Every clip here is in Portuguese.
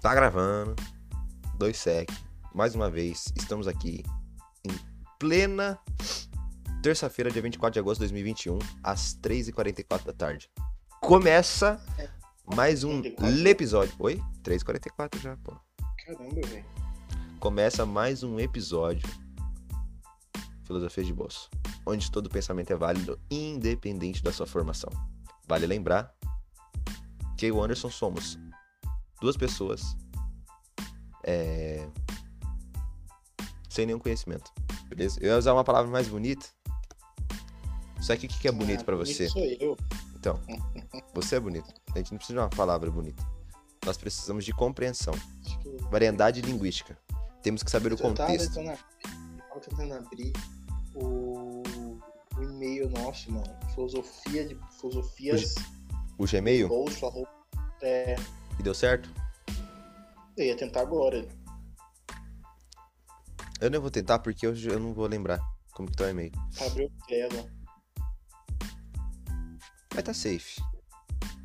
Tá gravando. 2 sec. Mais uma vez, estamos aqui em plena terça-feira, dia 24 de agosto de 2021, às 3h44 da tarde. Começa mais um 44? episódio. Oi? 3h44 já, pô. Caramba, velho. Começa mais um episódio Filosofia de Bolso, onde todo pensamento é válido, independente da sua formação. Vale lembrar que e o Anderson somos duas pessoas é, sem nenhum conhecimento, beleza? Eu ia usar uma palavra mais bonita. Só que o que que é bonito Ah, pra você? Sou eu. Então, você é bonito. A gente não precisa de uma palavra bonita. Nós precisamos de compreensão, que variedade linguística. Temos que saber o eu tava contexto. tentando tava tentando abrir o, o e-mail nosso, mano. Filosofia de filosofias O Gmail, bolso, arroba. É, e deu certo? eu ia tentar agora. Eu não vou tentar porque eu, eu não vou lembrar como que tá o e-mail. Abriu tela. Mas tá safe.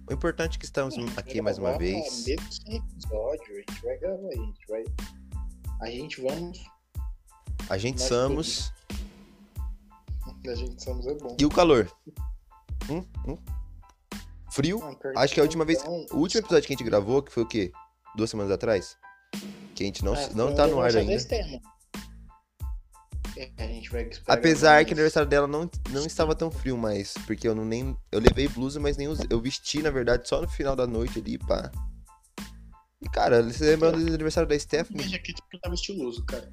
O importante é que estamos aqui mais uma vez. Mesmo sem episódio, a gente vai gravar. A gente vai. A gente vamos. A gente nós somos. A gente somos é bom. E o calor? Hum? Hum? Frio? Acho que a última vez. O último episódio que a gente gravou, que foi o quê? Duas semanas atrás? Que a gente não, é, não tá no ar ainda. É, Apesar que o aniversário dela não, não estava tão frio, mas. Porque eu não nem. Eu levei blusa, mas nem usei. Eu vesti, na verdade, só no final da noite ali, pá. E, cara, você lembrou do aniversário da Stephanie? Minha jaqueta porque tava estiloso, cara.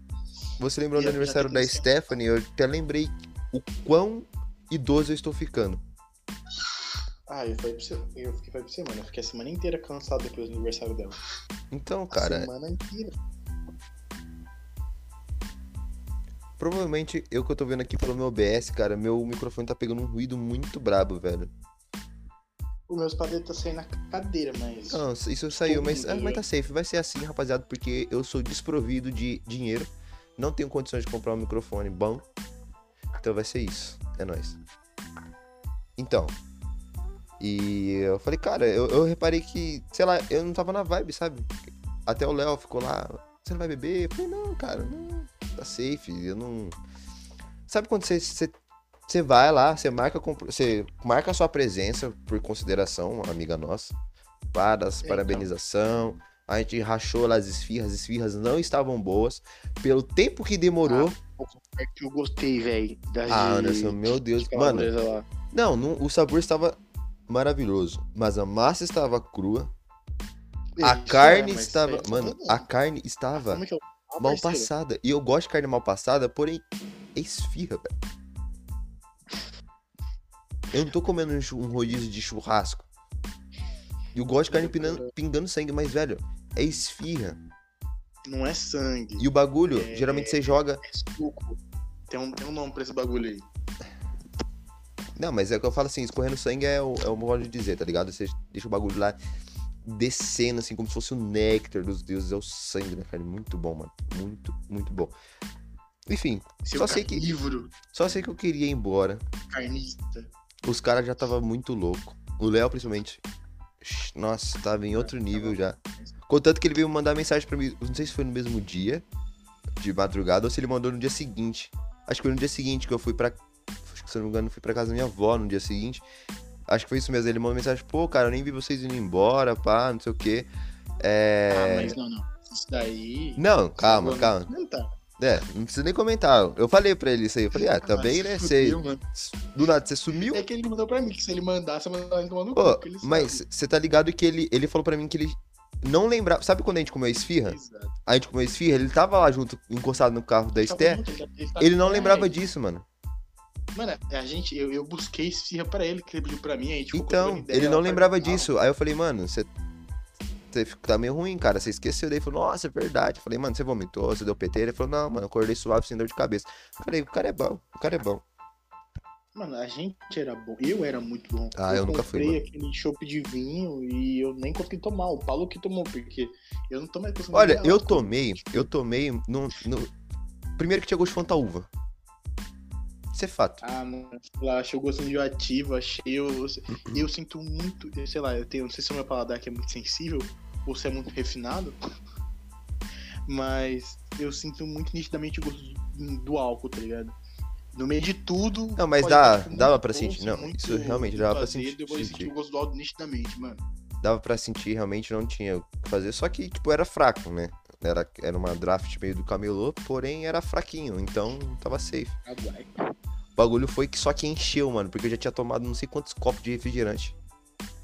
Você lembrou do aniversário da? Stephanie? Eu até lembrei o quão idoso eu estou ficando. Ah, eu pra você, eu fiquei pra você, mano. Eu fiquei a semana inteira cansado depois do aniversário dela. Então, A cara, semana inteira. provavelmente eu que eu tô vendo aqui pelo meu OBS, cara, meu microfone tá pegando um ruído muito brabo, velho. Os meus padeiros tá saindo na cadeira, mas. Não, isso saiu, mas, ah, mas tá safe. Vai ser assim, rapaziada, porque eu sou desprovido de dinheiro. Não tenho condições de comprar um microfone bom. Então vai ser isso. É nóis. Então. E eu falei, cara, eu, eu reparei que, sei lá, eu não tava na vibe, sabe? Até o Léo ficou lá, você não vai beber? Eu falei, não, cara, não, tá safe, eu não. Sabe quando você, você, você vai lá, você marca, você marca a sua presença por consideração, amiga nossa, para Então. parabenização. A gente rachou lá as esfirras, as esfirras não estavam boas. Pelo tempo que demorou. É que eu gostei, velho. Ah, Anderson, meu Deus. Mano, Lá. não, não, o sabor estava maravilhoso. Mas a massa estava crua. A Isso, carne é, estava. aí Mano, a carne estava é mal parceiro, passada. E eu gosto de carne mal passada, porém, é esfirra, velho. Eu não tô comendo um rodízio de churrasco. E eu gosto de carne pingando, pingando sangue, mas, velho, é esfirra. Não é sangue. E o bagulho, É. geralmente você joga. É suco. Tem um, tem um nome pra esse bagulho aí. Não, mas é que eu falo assim, escorrendo sangue é o, é o modo de dizer, tá ligado? Você deixa o bagulho lá descendo, assim, como se fosse o néctar dos deuses, é o sangue da carne. Muito bom, mano. Muito, muito bom. Enfim, Seu Só sei que- carnívoro, só sei que eu queria ir embora. carnista. Os caras já tava muito louco. O Léo, principalmente. Nossa, tava em outro nível já. Contanto que ele veio mandar mensagem pra mim. Não sei se foi no mesmo dia, de madrugada, ou se ele mandou no dia seguinte. Acho que foi no dia seguinte que eu fui pra. Acho que, se eu não me engano, fui pra casa da minha avó no dia seguinte. Acho que foi isso mesmo. Ele mandou mensagem: pô, cara, eu nem vi vocês indo embora, pá, não sei o quê. É. Ah, mas não, não. Isso daí. Não, calma, calma. comentar. É, não precisa nem comentar. Eu falei pra ele isso aí. Eu falei, ah, também, né? Você. Do nada, você sumiu. É que ele mandou pra mim, que se ele mandasse, eu mandava ele tomar no Pô, cu, mas você tá ligado que ele, ele falou pra mim que ele não lembrava. Sabe quando a gente comeu esfirra? Exato. A gente comeu esfirra, ele tava lá junto, encostado no carro da Esther. ele- ele tá- Ele não É, lembrava disso, mano. Mano, a gente, eu, eu busquei esfirra pra ele, que ele pediu pra mim, a gente ficou Então, ele não ela lembrava disso. Aí eu falei, mano, você. Tá meio ruim, cara. Você esqueceu. Daí ele falou, nossa, é verdade. Eu falei, mano, você vomitou, você deu PT? Ele falou, não, mano, eu acordei suave sem dor de cabeça. Eu falei, o cara é bom, o cara é bom. Mano, a gente era bom. Eu era muito bom. Ah, eu nunca fui, comprei mano. aquele chopp de vinho e eu nem consegui tomar. O Paulo que tomou, porque eu não tomei Olha, eu tomei, eu tomei no, no- Primeiro que tinha gosto de Fanta Uva. Isso é fato. Ah, mano, sei lá, achei o gosto enjoativo, achei. Eu, Uhum. eu sinto muito. Sei lá, eu tenho. Não sei se o meu paladar aqui é muito sensível, ou se é muito refinado. Mas eu sinto muito nitidamente o gosto do álcool, tá ligado? No meio de tudo. Não, mas dá, dava pra sentir. Não, isso realmente dava pra sentir. Eu vou sentir sentir. o gosto do álcool nitidamente, mano. Dava pra sentir, realmente não tinha o que fazer. Só que, tipo, era fraco, né? Era, era uma draft meio do camelô, porém era fraquinho, então tava safe. O bagulho foi que só que encheu, mano, porque eu já tinha tomado não sei quantos copos de refrigerante.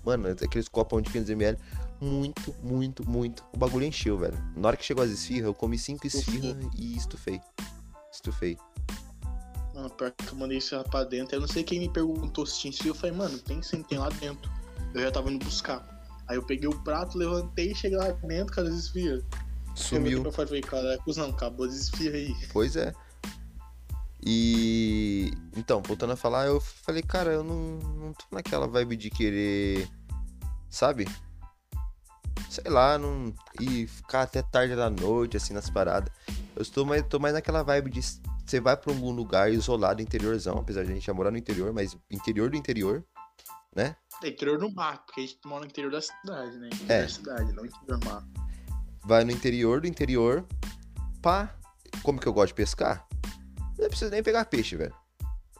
Mano, aqueles copão de 500ml, muito, muito, muito. O bagulho encheu, velho. Na hora que chegou as esfirras, eu comi cinco esfirras e estufei. Estufei. Mano, pior que eu mandei isso pra dentro. Eu não sei quem me perguntou se tinha esfirra. Eu falei, mano, tem sim, tem lá dentro. Eu já tava indo buscar. Aí eu peguei o prato, levantei, cheguei lá dentro, cadê as esfirras? Sumiu. Eu falei, cara, cuzão, acabou as esfirras aí. Pois é. E. Então, voltando a falar, eu falei, cara, eu não, não tô naquela vibe de querer. Sabe? Sei lá, não. E ficar até tarde da noite, assim, nas paradas. Eu estou mais, tô mais naquela vibe de. Você vai pra algum lugar isolado, interiorzão, apesar de a gente já morar no interior, mas interior do interior, né? É interior do mato, porque a gente mora no interior da cidade, né? Interior É. da cidade, não interior do mato. Vai no interior do interior, pá. Como que eu gosto de pescar? Não precisa nem pegar peixe, velho.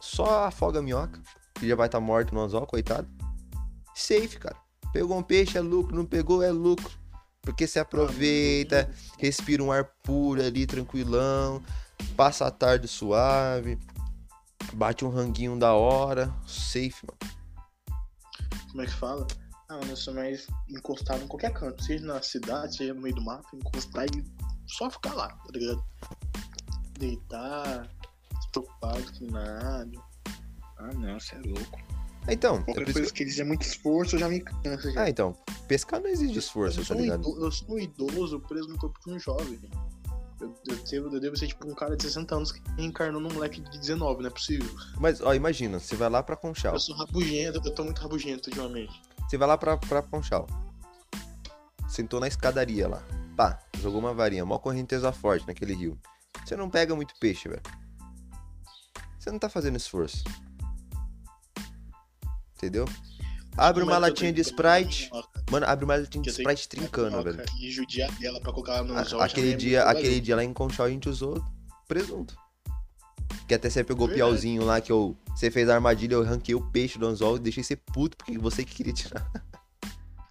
Só afoga a minhoca, que já vai estar morto no anzol, coitado. Safe, cara. Pegou um peixe, é lucro. Não pegou, é lucro. Porque você aproveita, respira um ar puro ali, tranquilão. Passa a tarde suave. Bate um ranguinho da hora. Safe, mano. Como é que fala? Ah, mano, eu sou mais encostado em qualquer canto. Seja na cidade, seja no meio do mato, encostar e só ficar lá, tá ligado? Deitar, preocupado com nada. Ah, não, você é louco. Então, é Qualquer coisa que exige muito esforço, eu já me canso. Já. Ah, então. Pescar não exige esforço, eu, tá ligado? ido- eu sou um idoso preso no corpo de um jovem. Eu, eu, devo, eu devo ser tipo um cara de 60 anos que reencarnou num moleque de 19, não é possível. Mas, ó, imagina, você vai lá pra Conchal. Eu sou rabugento, eu tô muito rabugento ultimamente. Você vai lá pra, pra Conchal. Sentou na escadaria lá. Pá, jogou uma varinha, mó correnteza forte naquele rio. Você não pega muito peixe, velho. Você não tá fazendo esforço. Entendeu? Abre uma latinha de Sprite. Mano, abre uma latinha de Sprite trincando, velho. E judiar dela pra colocar ela no A- aquele é dia, aquele dia lá em Conchal a gente usou presunto. Que até você pegou o piauzinho lá que eu. Você fez a armadilha, eu ranquei o peixe do anzol e deixei você puto porque você que queria tirar.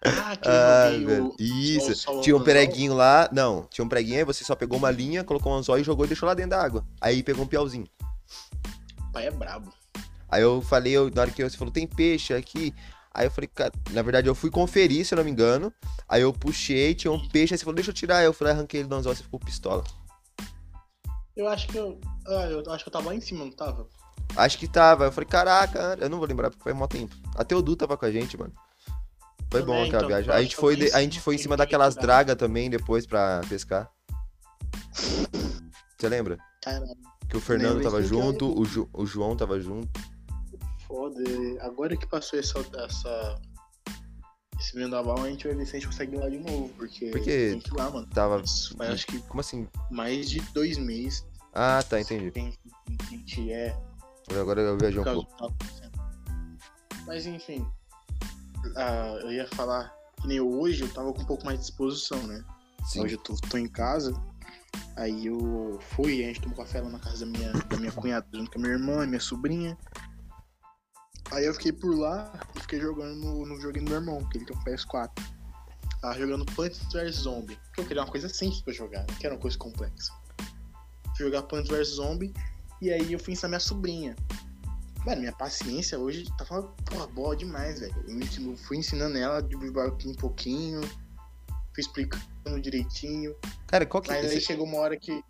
Ah, que Ah, velho. Isso. Tinha um preguinho lá. Não, tinha um preguinho aí, você só pegou uma linha, colocou um anzol e jogou e deixou lá dentro da água. Aí pegou um piauzinho. Pai é brabo. Aí eu falei, eu, na hora que você falou, tem peixe aqui. Aí eu falei, cara, na verdade eu fui conferir, se eu não me engano. Aí eu puxei, tinha um peixe, aí você falou, deixa eu tirar. Aí eu lá, arranquei ele do anzol, você ficou pistola. Eu acho que eu... Ah, eu acho que eu tava lá em cima, não tava? Acho que tava. Eu falei, caraca, eu não vou lembrar porque foi mó tempo. Até o Du tava com a gente, mano. Foi bom aquela então, viagem. A gente, foi, de- a gente cima, foi em cima daquelas jogar. dragas também depois pra pescar. Você lembra? Caralho, Que o Fernando tava junto, o, o João tava junto. foda. Agora que passou essa... essa... Esse vendaval, a gente vai ver se a gente consegue ir lá de novo, porque, Porque tem que ir lá, mano. Tava. Faz acho que Como assim? mais de dois meses Ah, tá, entendi. que a gente é Agora eu viajei um pouco. Mas enfim, ah, eu ia falar que nem hoje eu tava com um pouco mais de disposição, né? Sim. Hoje eu tô, tô em casa, aí eu fui, a gente tomou café lá na casa da minha, da minha cunhada, junto com a minha irmã e minha sobrinha. Aí eu fiquei por lá e fiquei jogando no, no joguinho do meu irmão, que ele tem um PS4. Tava jogando Plants vs Zombie, porque eu queria uma coisa simples pra jogar, não quero uma coisa complexa. Fui jogar Plants vs Zombie e aí eu fui ensinar minha sobrinha. Mano, minha paciência hoje tava, porra, boa demais, velho. Eu fui ensinando ela de pouquinho pouquinho, fui explicando direitinho. Cara, qual que Mas aí esse- chegou uma hora que.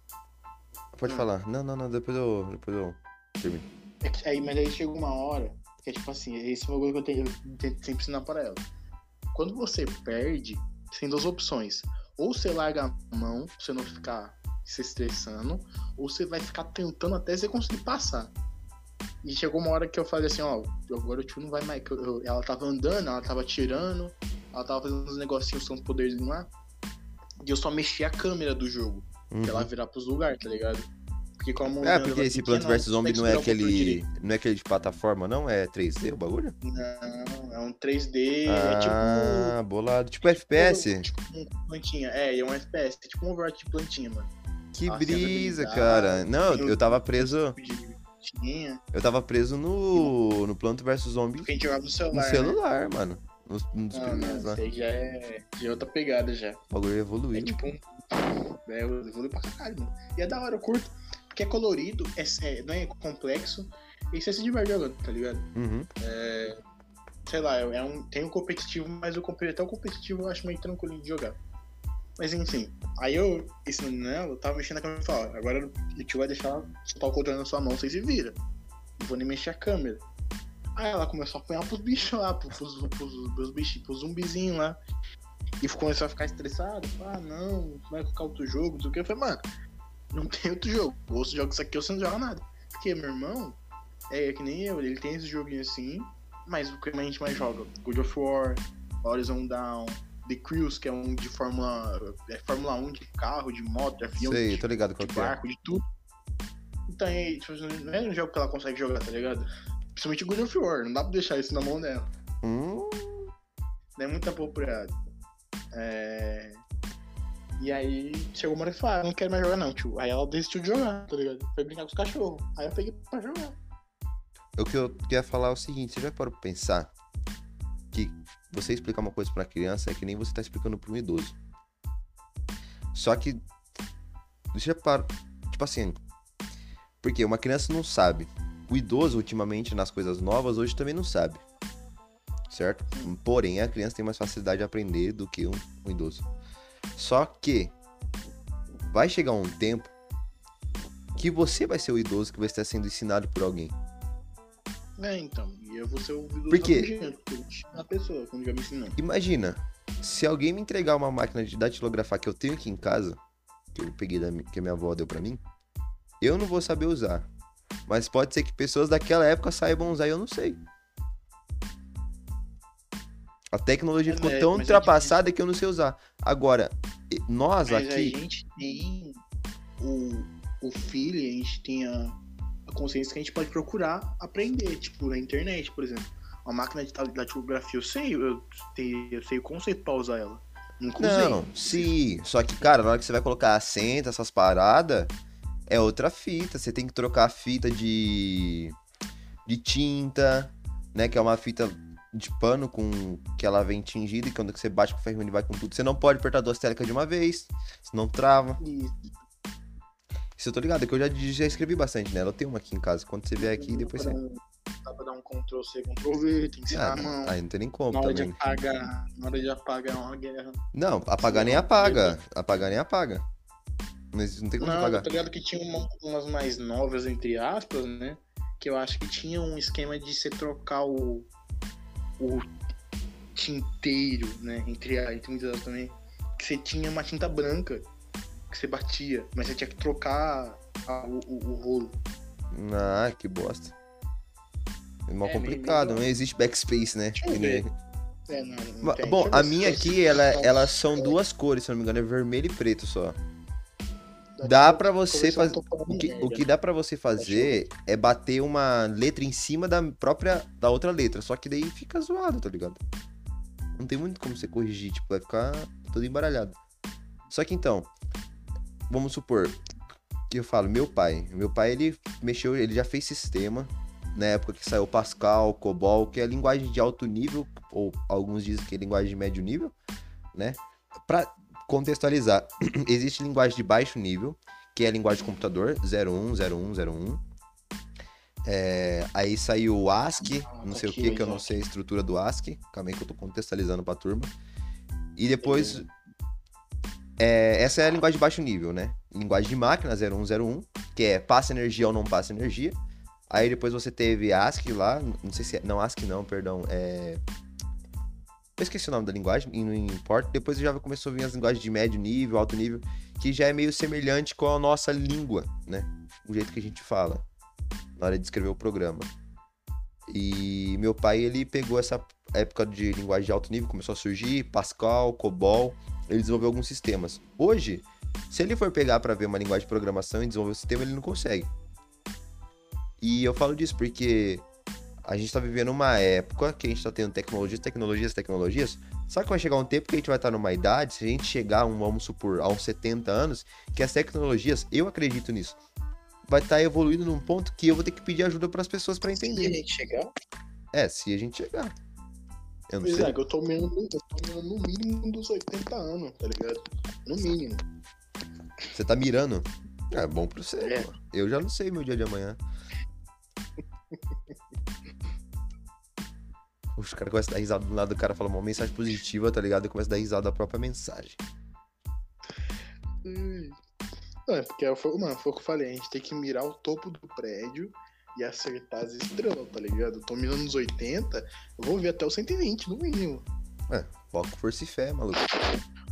Pode Hum. falar. Não, não, não, depois eu. Depois eu termino. é que- aí, mas aí chegou uma hora que é tipo assim, esse é uma coisa que eu tenho, eu tento sempre ensinar pra ela. Quando você perde, você tem duas opções. Ou você larga a mão, pra você não ficar se estressando, ou você vai ficar tentando até você conseguir passar. E chegou uma hora que eu falei assim, ó, agora o tio não vai mais. eu- eu- ela tava andando, ela tava tirando, ela tava fazendo uns negocinhos com os poderzinhos lá. E eu só mexi a câmera do jogo. Uhum. pra ela virar pros lugares, tá ligado? Porque Porque como É, porque esse Plants vs Zombie não é aquele. Não é aquele de plataforma, não? É 3D o bagulho? Não, é um 3D, é Ah, tipo. bolado. Tipo FPS? Tipo um plantinha. É, é um FPS, é tipo um Overwatch de plantinha, mano. Que Nossa, brisa, habilidade, cara. Não, eu o- tava preso. Tipo. Eu tava preso no. No Plants vs Zombie Porque a gente jogava no celular. no né? celular, mano. Nos, nos Não, primeiros não, lá. isso aí já é, já é outra pegada já. O bagulho É evoluiu. tipo um. É, evolui pra caralho, mano. E é da hora, eu curto. Porque é colorido, é, é- não é complexo. E você se diverte jogando, tá ligado? Uhum. Sei lá, é um, tem um competitivo, mas o até o competitivo eu acho meio tranquilo de jogar. Mas enfim, aí eu ensinando nela, eu tava mexendo na câmera e falei, ó, agora o tio vai deixar soltar o controle na sua mão, você se vira. Não vou nem mexer a câmera. Aí ela começou a apanhar pros bichos lá, pros, pros, pros, pros bichos, pros zumbizinhos lá. E começou a ficar estressado. Ah, não, vai colocar outro jogo, não sei o que. Eu falei, mano, não tem outro jogo. Ou você joga isso aqui ou você não joga nada. Porque meu irmão é que nem eu, ele tem esse joguinho assim, mas o que a gente mais joga? God of War, Horizon Down, The Cruise, que é um de Fórmula. É Fórmula 1 de carro, de moto, de avião, Sei, de, tô ligado de é. barco, de tudo. Então é, não é um jogo que ela consegue jogar, tá ligado? Principalmente God of War, não dá pra deixar isso na mão dela. Hum, Não é muito apropriado. É... E aí chegou uma hora e falou, ah, não quero mais jogar não, tio. Aí ela desistiu de jogar, tá ligado? Foi brincar com os cachorros. Aí eu peguei pra jogar. o que eu queria falar é o seguinte: você já parou pra pensar que você explicar uma coisa pra criança é que nem você tá explicando pra um idoso. Só que. Você já parou. Tipo assim. Porque uma criança não sabe. O idoso, ultimamente, nas coisas novas, hoje também não sabe. Certo? Porém, a criança tem mais facilidade de aprender do que um, um idoso. Só que vai chegar um tempo que você vai ser o idoso que vai estar sendo ensinado por alguém. É, então. E eu vou ser o ouvido Por quê? rabugento, porque a pessoa quando já me ensinando. Imagina, se alguém me entregar uma máquina de datilografar que eu tenho aqui em casa, que eu peguei da que a minha avó deu pra mim, eu não vou saber usar. Mas pode ser que pessoas daquela época saibam usar e eu não sei. A tecnologia Mas ficou é- tão é ultrapassada que eu não sei usar. Agora, nós Mas aqui. a gente tem o, o filho, a gente tem a, a consciência que a gente pode procurar aprender, tipo, na internet, por exemplo. Uma máquina de datilografia, eu sei, eu, sei- eu sei o conceito pra usar ela. Nunca usei. Não, sim. Só que, cara, na hora que você vai colocar assento, essas paradas, é outra fita. Você tem que trocar a fita de. de tinta, né? Que é uma fita de pano com que ela vem tingida e quando você bate com o ferro ele vai com tudo. Você não pode apertar duas telecas de uma vez, senão trava. Isso. Isso eu tô ligado, é que eu já, já escrevi bastante nela. Eu tenho uma aqui em casa. Quando você vier aqui, depois você. Dá pra dar um Ctrl C, Ctrl V, tem que ensinar Ah, a mão. aí não tem nem como na hora de também. apagar, na hora de apagar uma guerra. Não, apagar nem apaga. Apagar nem apaga. Mas não tem como Não, apagar. tá ligado que tinha uma- umas mais novas, entre aspas, né? Que eu acho que tinha um esquema de você trocar o, o tinteiro, né? Entre, a- entre muitas aspas também. Que você tinha uma tinta branca que você batia, mas você tinha que trocar a- o, o- o rolo. Ah, que bosta. É mal É, complicado, meio- não existe backspace, né? Que nem- ver. É, não, não. Bom, a minha aqui, ela, elas são duas cores, se não me engano, é vermelho e preto só. Dá pra você fazer. O que, o que dá pra você fazer é bater uma letra em cima da própria. da outra letra. Só que daí fica zoado, tá ligado? Não tem muito como você corrigir, tipo, vai ficar todo embaralhado. Só que então, vamos supor que eu falo, meu pai. Meu pai, ele mexeu, ele já fez sistema. Na época que saiu Pascal, COBOL, que é linguagem de alto nível, ou alguns dizem que é linguagem de médio nível, né? Pra contextualizar, existe linguagem de baixo nível, que é a linguagem de computador, 01, 01, 01. É, aí saiu o ASCII, não sei o que, que eu não sei a estrutura do ASCII. Calma aí que eu tô contextualizando pra turma. E depois. é, essa é a linguagem de baixo nível, né? Linguagem de máquina, 0101, que é passa energia ou não passa energia. Aí depois você teve ASCII lá, não sei se é. Não, ASCII não, perdão. É. Eu esqueci o nome da linguagem, e não importa. Depois já começou a vir as linguagens de médio nível, alto nível, que já é meio semelhante com a nossa língua, né? O jeito que a gente fala na hora de escrever o programa. E meu pai, ele pegou essa época de linguagem de alto nível, começou a surgir, Pascal, COBOL, ele desenvolveu alguns sistemas. Hoje, Se ele for pegar pra ver uma linguagem de programação e desenvolver o sistema, ele não consegue. E eu falo disso porque a gente tá vivendo uma época que a gente tá tendo tecnologias, tecnologias, tecnologias. Só que vai chegar um tempo que a gente vai estar numa idade, se a gente chegar, um, vamos supor, a uns 70 anos, que as tecnologias, eu acredito nisso, vai estar evoluindo num ponto que eu vou ter que pedir ajuda para as pessoas para Se a entender. gente chegar, É, se a gente chegar. Eu não pois sei. é, eu tô mirando, eu tô mirando no mínimo dos 80 anos, tá ligado? No mínimo. Você tá mirando? É bom pra você. É. Eu já não sei meu dia de amanhã. Os caras começam a dar risada do lado do cara fala uma mensagem positiva, tá ligado? E começa a dar risada da própria mensagem. Ai. Não, é porque foi, mano, foi o que eu falei, a gente tem que mirar o topo do prédio e acertar as estrelas, tá ligado? Eu tô mirando nos 80, eu vou ver até os 120, no mínimo. Foco, força e fé, maluco.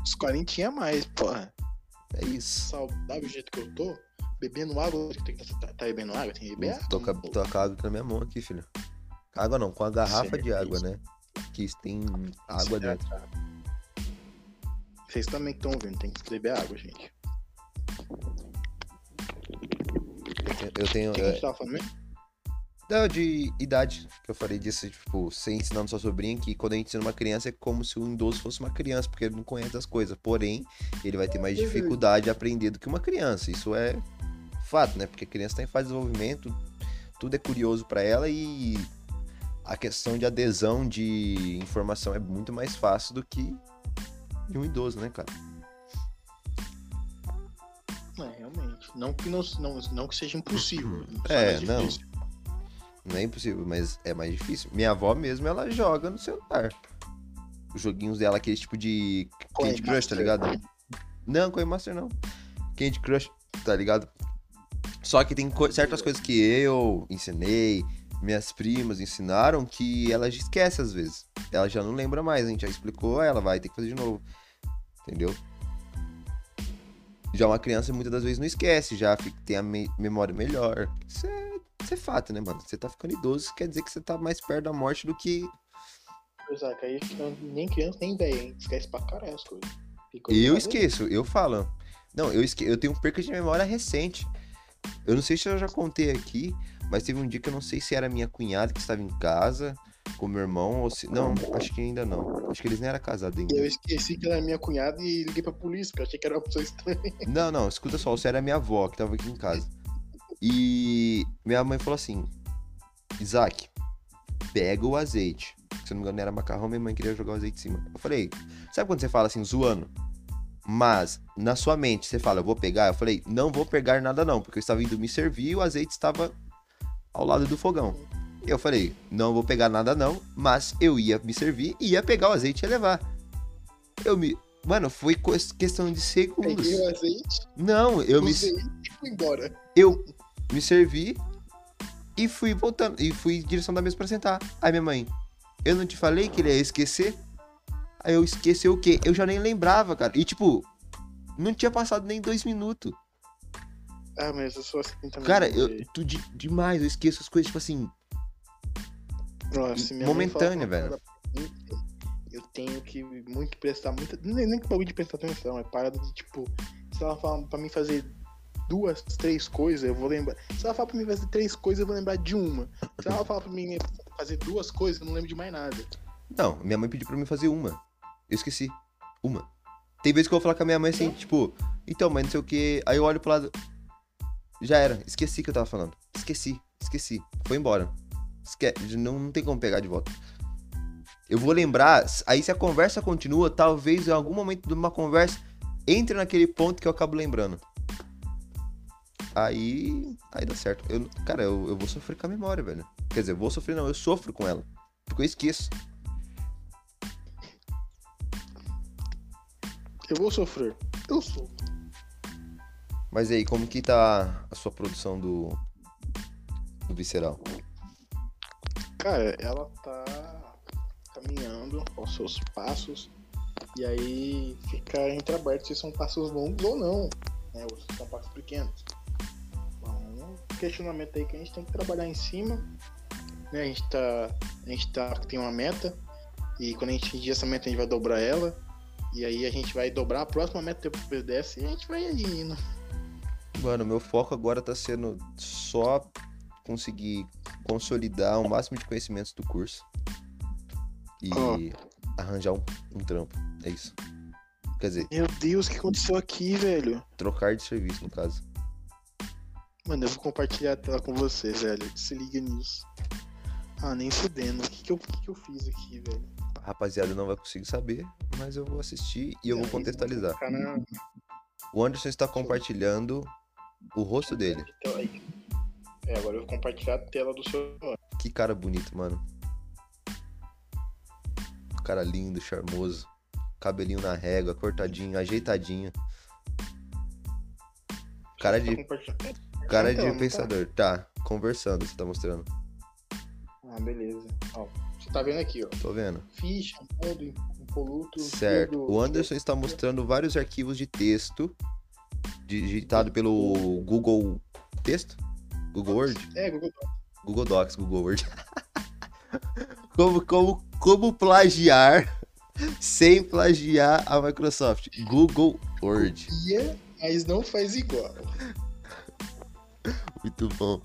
Os 40 a mais, porra. É isso. Saudável do jeito que eu tô, bebendo água, tem que tá, tá bebendo água, tem que beber água. Tô, a- tô com a água na minha mão aqui, filho. Água não, com a garrafa de Certo. água, né? Que tem água dentro. Vocês também estão vendo, tem que beber água, gente. Eu tenho. O que, que a é, gente tava falando mesmo? Não, de idade, que eu falei disso, tipo, você ensinando sua sobrinha que quando a gente ensina uma criança é como se um idoso fosse uma criança, porque ele não conhece as coisas. Porém, ele vai ter mais Verdade. dificuldade de aprender do que uma criança. Isso é fato, né? Porque a criança está em fase de desenvolvimento, tudo é curioso para ela e a questão de adesão de informação é muito mais fácil do que de um idoso, né, cara? É, realmente. Não que, não, não, não que seja impossível. só É, mais não. Não é impossível, mas é mais difícil. Minha avó mesmo, ela joga no celular. Os joguinhos dela, aquele tipo de Candy Crush, tá ligado? Não, Coin Master não. Candy Crush, tá ligado? Só que tem co- certas coisas que eu ensinei, minhas primas ensinaram, que ela esquece às vezes. Ela já não lembra mais, a gente já explicou, ela vai ter que fazer de novo. Entendeu? Já uma criança muitas das vezes não esquece, já tem a me- memória melhor. Isso é, isso é fato, né, mano? Você tá ficando idoso, quer dizer que você tá mais perto da morte do que. É, que aí nem criança nem velho, hein? Esquece pra caralho as coisas. Eu esqueço, eu falo. Não, eu, esque... eu tenho perca de memória recente. Eu não sei se eu já contei aqui, mas teve um dia que eu não sei se era minha cunhada que estava em casa com meu irmão ou se. Não, acho que ainda não. Acho que eles nem eram casados ainda. Eu esqueci que ela é minha cunhada e liguei pra polícia, porque eu achei que era uma pessoa estranha. Não, não, escuta só, você era minha avó que tava aqui em casa. E minha mãe falou assim: Isaac, pega o azeite. Se eu não me engano, era macarrão, minha mãe queria jogar o azeite em cima. Eu falei, sabe quando você fala assim, zoando? Mas na sua mente você fala, eu vou pegar? Eu falei, não vou pegar nada não, porque eu estava indo me servir e o azeite estava ao lado do fogão. Eu falei, não vou pegar nada não, mas eu ia me servir, ia pegar o azeite e ia levar. Eu me. Mano, foi questão de segundos. Peguei o azeite, Não, eu me, e fui embora. eu me servi e fui voltando. E fui em direção da mesa pra sentar. Aí minha mãe, eu não te falei que ele ia esquecer? Aí eu esqueci o quê? Eu já nem lembrava, cara. E tipo, não tinha passado nem dois minutos. Ah, mas eu sou assim também. Cara, de- eu tu de- demais, eu esqueço as coisas, tipo assim. Nossa, minha fala momentânea, velho. mim, Eu tenho que muito prestar muita. Nem, nem que bagulho de prestar atenção, é parada de tipo. Se ela fala pra mim fazer duas, três coisas, eu vou lembrar. Se ela fala pra mim fazer três coisas, eu vou lembrar de uma. Se ela fala pra mim fazer duas coisas, eu não lembro de mais nada. Não, minha mãe pediu pra mim fazer uma. Eu esqueci. Uma. Tem vezes que eu vou falar com a minha mãe assim, tipo, então, mas não sei o que. Aí eu olho pro lado. Já era. Esqueci que eu tava falando. Esqueci. Esqueci. Foi embora. Esque... Não, não tem como pegar de volta. Eu vou lembrar. Aí se a conversa continua, talvez em algum momento de uma conversa entre naquele ponto que eu acabo lembrando. Aí. Aí dá certo. Eu, cara, eu, eu vou sofrer com a memória, velho. Quer dizer, eu vou sofrer, não, eu sofro com ela. Porque eu esqueço. Eu vou sofrer. Eu sou. Mas aí, como que tá a sua produção do. do visceral? Cara, ela tá caminhando aos seus passos. E aí fica entreaberto se são passos longos ou não. Né? Ou se são passos pequenos. Então, é um questionamento aí que a gente tem que trabalhar em cima. Né? A, gente tá, a gente tá, tem uma meta. E quando a gente atingir essa meta, a gente vai dobrar ela. E aí a gente vai dobrar a próxima meta depois dessa e a gente vai indo. Mano, meu foco agora tá sendo só conseguir consolidar o máximo de conhecimentos do curso. E arranjar um, um trampo. É isso. Quer dizer, Meu Deus, o que aconteceu aqui, velho? trocar de serviço, no caso. Mano, eu vou compartilhar a tela com você, velho. Se liga nisso. Ah, nem fudendo. O que, que, eu, o que, que eu fiz aqui, velho? A rapaziada não vai conseguir saber, mas eu vou assistir e eu vou É, contextualizar. Ficar na- O Anderson está compartilhando o rosto dele. aí. É, agora eu vou compartilhar a tela do celular. Que cara bonito, mano. Cara lindo, charmoso. Cabelinho na régua, cortadinho, ajeitadinho. Cara Tá de, cara Então, de não pensador. Tá, conversando, você tá mostrando. Ah, beleza. Ó, você tá vendo aqui, ó. Tô vendo. Ficha, modo, impoluto. Certo. O Anderson está mostrando vários arquivos de texto digitado pelo Google Texto? Google Word? É, Google Google Docs, Google Word. como, como, como plagiar sem plagiar a Microsoft? Google Word. Copia, mas não faz igual. Muito bom.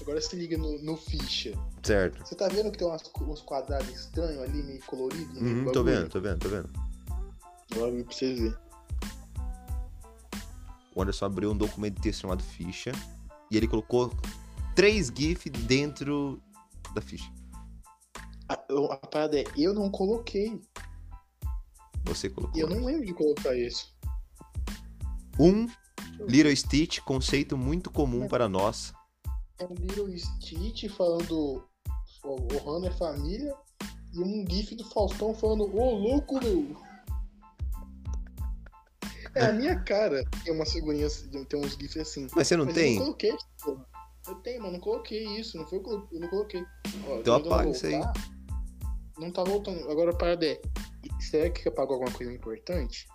Agora se liga no, no ficha. Certo. Você tá vendo que tem umas, uns quadrados estranhos ali, meio coloridos? Uhum, tô vendo, tô vendo, tô vendo. Agora pra você ver. O Anderson abriu um documento de texto chamado ficha e ele colocou três GIF dentro da ficha. A, a parada é, eu não coloquei. Você colocou. Eu não lembro de colocar isso. Um Little Stitch, conceito muito comum para nós. É um Little Stitch falando o Hano é família e um gif do Faustão falando, ô louco, meu! É a minha cara. Tem umas figurinhas, tem uns gifs assim. Mas você não Mas tem? Eu não coloquei, porra. Eu tenho, mas não coloquei isso. Não foi eu, eu não coloquei. Ó, Então apaga isso aí. Não tá voltando. Agora a parada é. Será que apagou alguma coisa importante?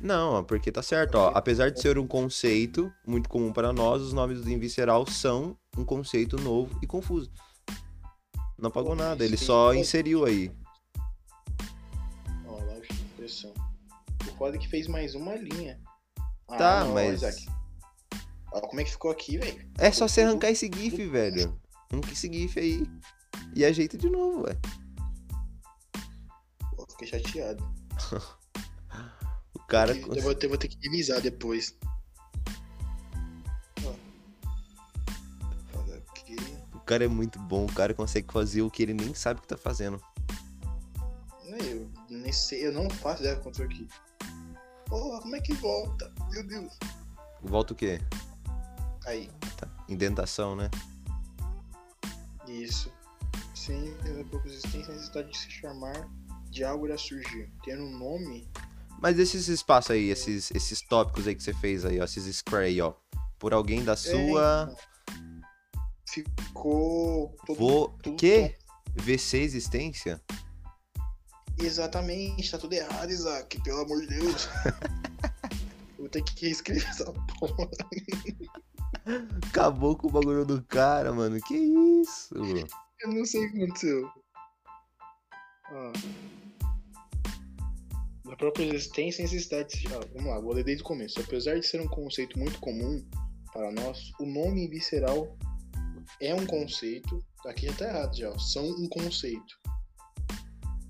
Não, porque tá certo, ó. Apesar de ser um conceito muito comum para nós, os nomes em visceral são um conceito novo e confuso. Não apagou nada, ele só inseriu aí. Foda que fez mais uma linha. Ah, Tá, não, mas- Isaac. Ó, como é que ficou aqui, velho? É só você arrancar esse GIF, velho. Arranca esse GIF aí. E ajeita de novo, ué. Pô, fiquei chateado. O cara. Eu vou ter, vou ter que revisar depois. O cara é muito bom, o cara consegue fazer o que ele nem sabe que tá fazendo. Eu nem sei, eu não faço ideia quanto aqui. Porra, como é que volta? Meu Deus. Volta o quê? Aí, Indentação, né? isso. Sim, pela pouca existência, a necessidade de se chamar de algo irá surgir. Tendo um nome, Mas esses espaços aí, esses, esses tópicos aí que você fez aí, ó, esses square aí, ó. Por alguém da sua. ficou todo Vou. tudo Que? VC existência? Exatamente, tá tudo errado, Isaac, pelo amor de Deus. Vou ter que reescrever essa porra. Acabou com o bagulho do cara, mano. Que isso? Eu não sei o que aconteceu. Ó. Da própria existência e necessidade de. Ó, vamos lá, vou ler desde o começo. Apesar de ser um conceito muito comum para nós, o nome visceral é um conceito. Aqui já tá errado já, ó. São um conceito.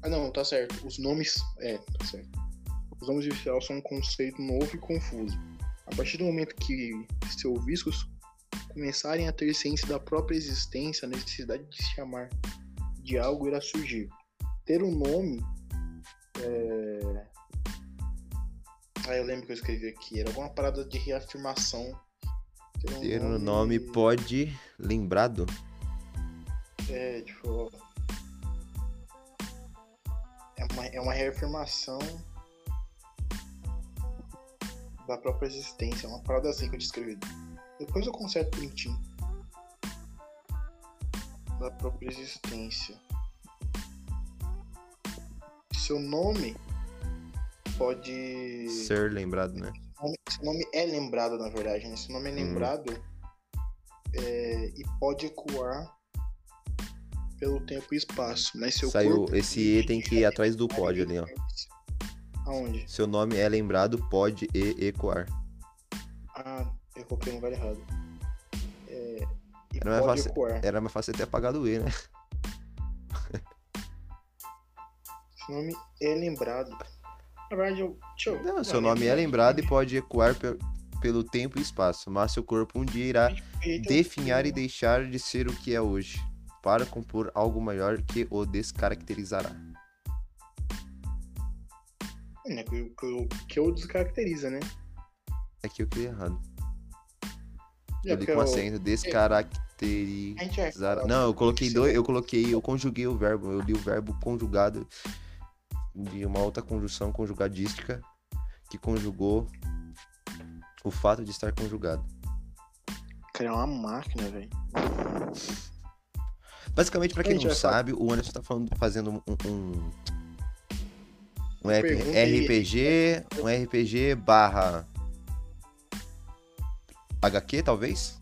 Ah não, tá certo. Os nomes. É, tá certo. Os nomes visceral são um conceito novo e confuso. A partir do momento que seus viscos começarem a ter ciência da própria existência, a necessidade de se chamar de algo irá surgir. Ter um nome. É... Ah, eu lembro que eu escrevi aqui. Era alguma parada de reafirmação. Ter um Ter o nome pode. Lembrado? É, tipo. É uma, é uma reafirmação da própria existência. É uma parada assim que eu descrevi. Depois eu conserto bonitinho. Da própria existência. Seu nome pode. Ser lembrado, né? Esse nome é lembrado, na verdade. né? Esse nome é Uhum. lembrado é, e pode ecoar pelo tempo e espaço, mas seu Saiu. corpo. Esse E tem que ir atrás do pod ali, ó. Aonde? Seu nome é lembrado, pode e ecoar. Ah, eu coloquei no lugar errado. É, e Era mais fácil- ecoar. Era mais fácil ter apagado o E, né? Esse nome é lembrado. Na verdade, eu. Eu. Não, seu nome é lembrado e pode ecoar pe- pelo tempo e espaço, mas seu corpo um dia irá definhar e deixar de ser o que é hoje, para compor algo maior que o descaracterizará. É, que, eu- que, eu- que eu descaracteriza, né? Aqui eu criei errado. É Eu li com acento, gente vai falar Não, eu coloquei dois, eu coloquei, eu conjuguei o verbo, eu li o verbo conjugado de uma outra conjunção conjugadística que conjugou o fato de estar conjugado. Cara, é uma máquina, velho. Basicamente, pra quem não sabe, o Anderson tá falando, fazendo um. um, um. RPG. Um RPG barra. HQ, talvez?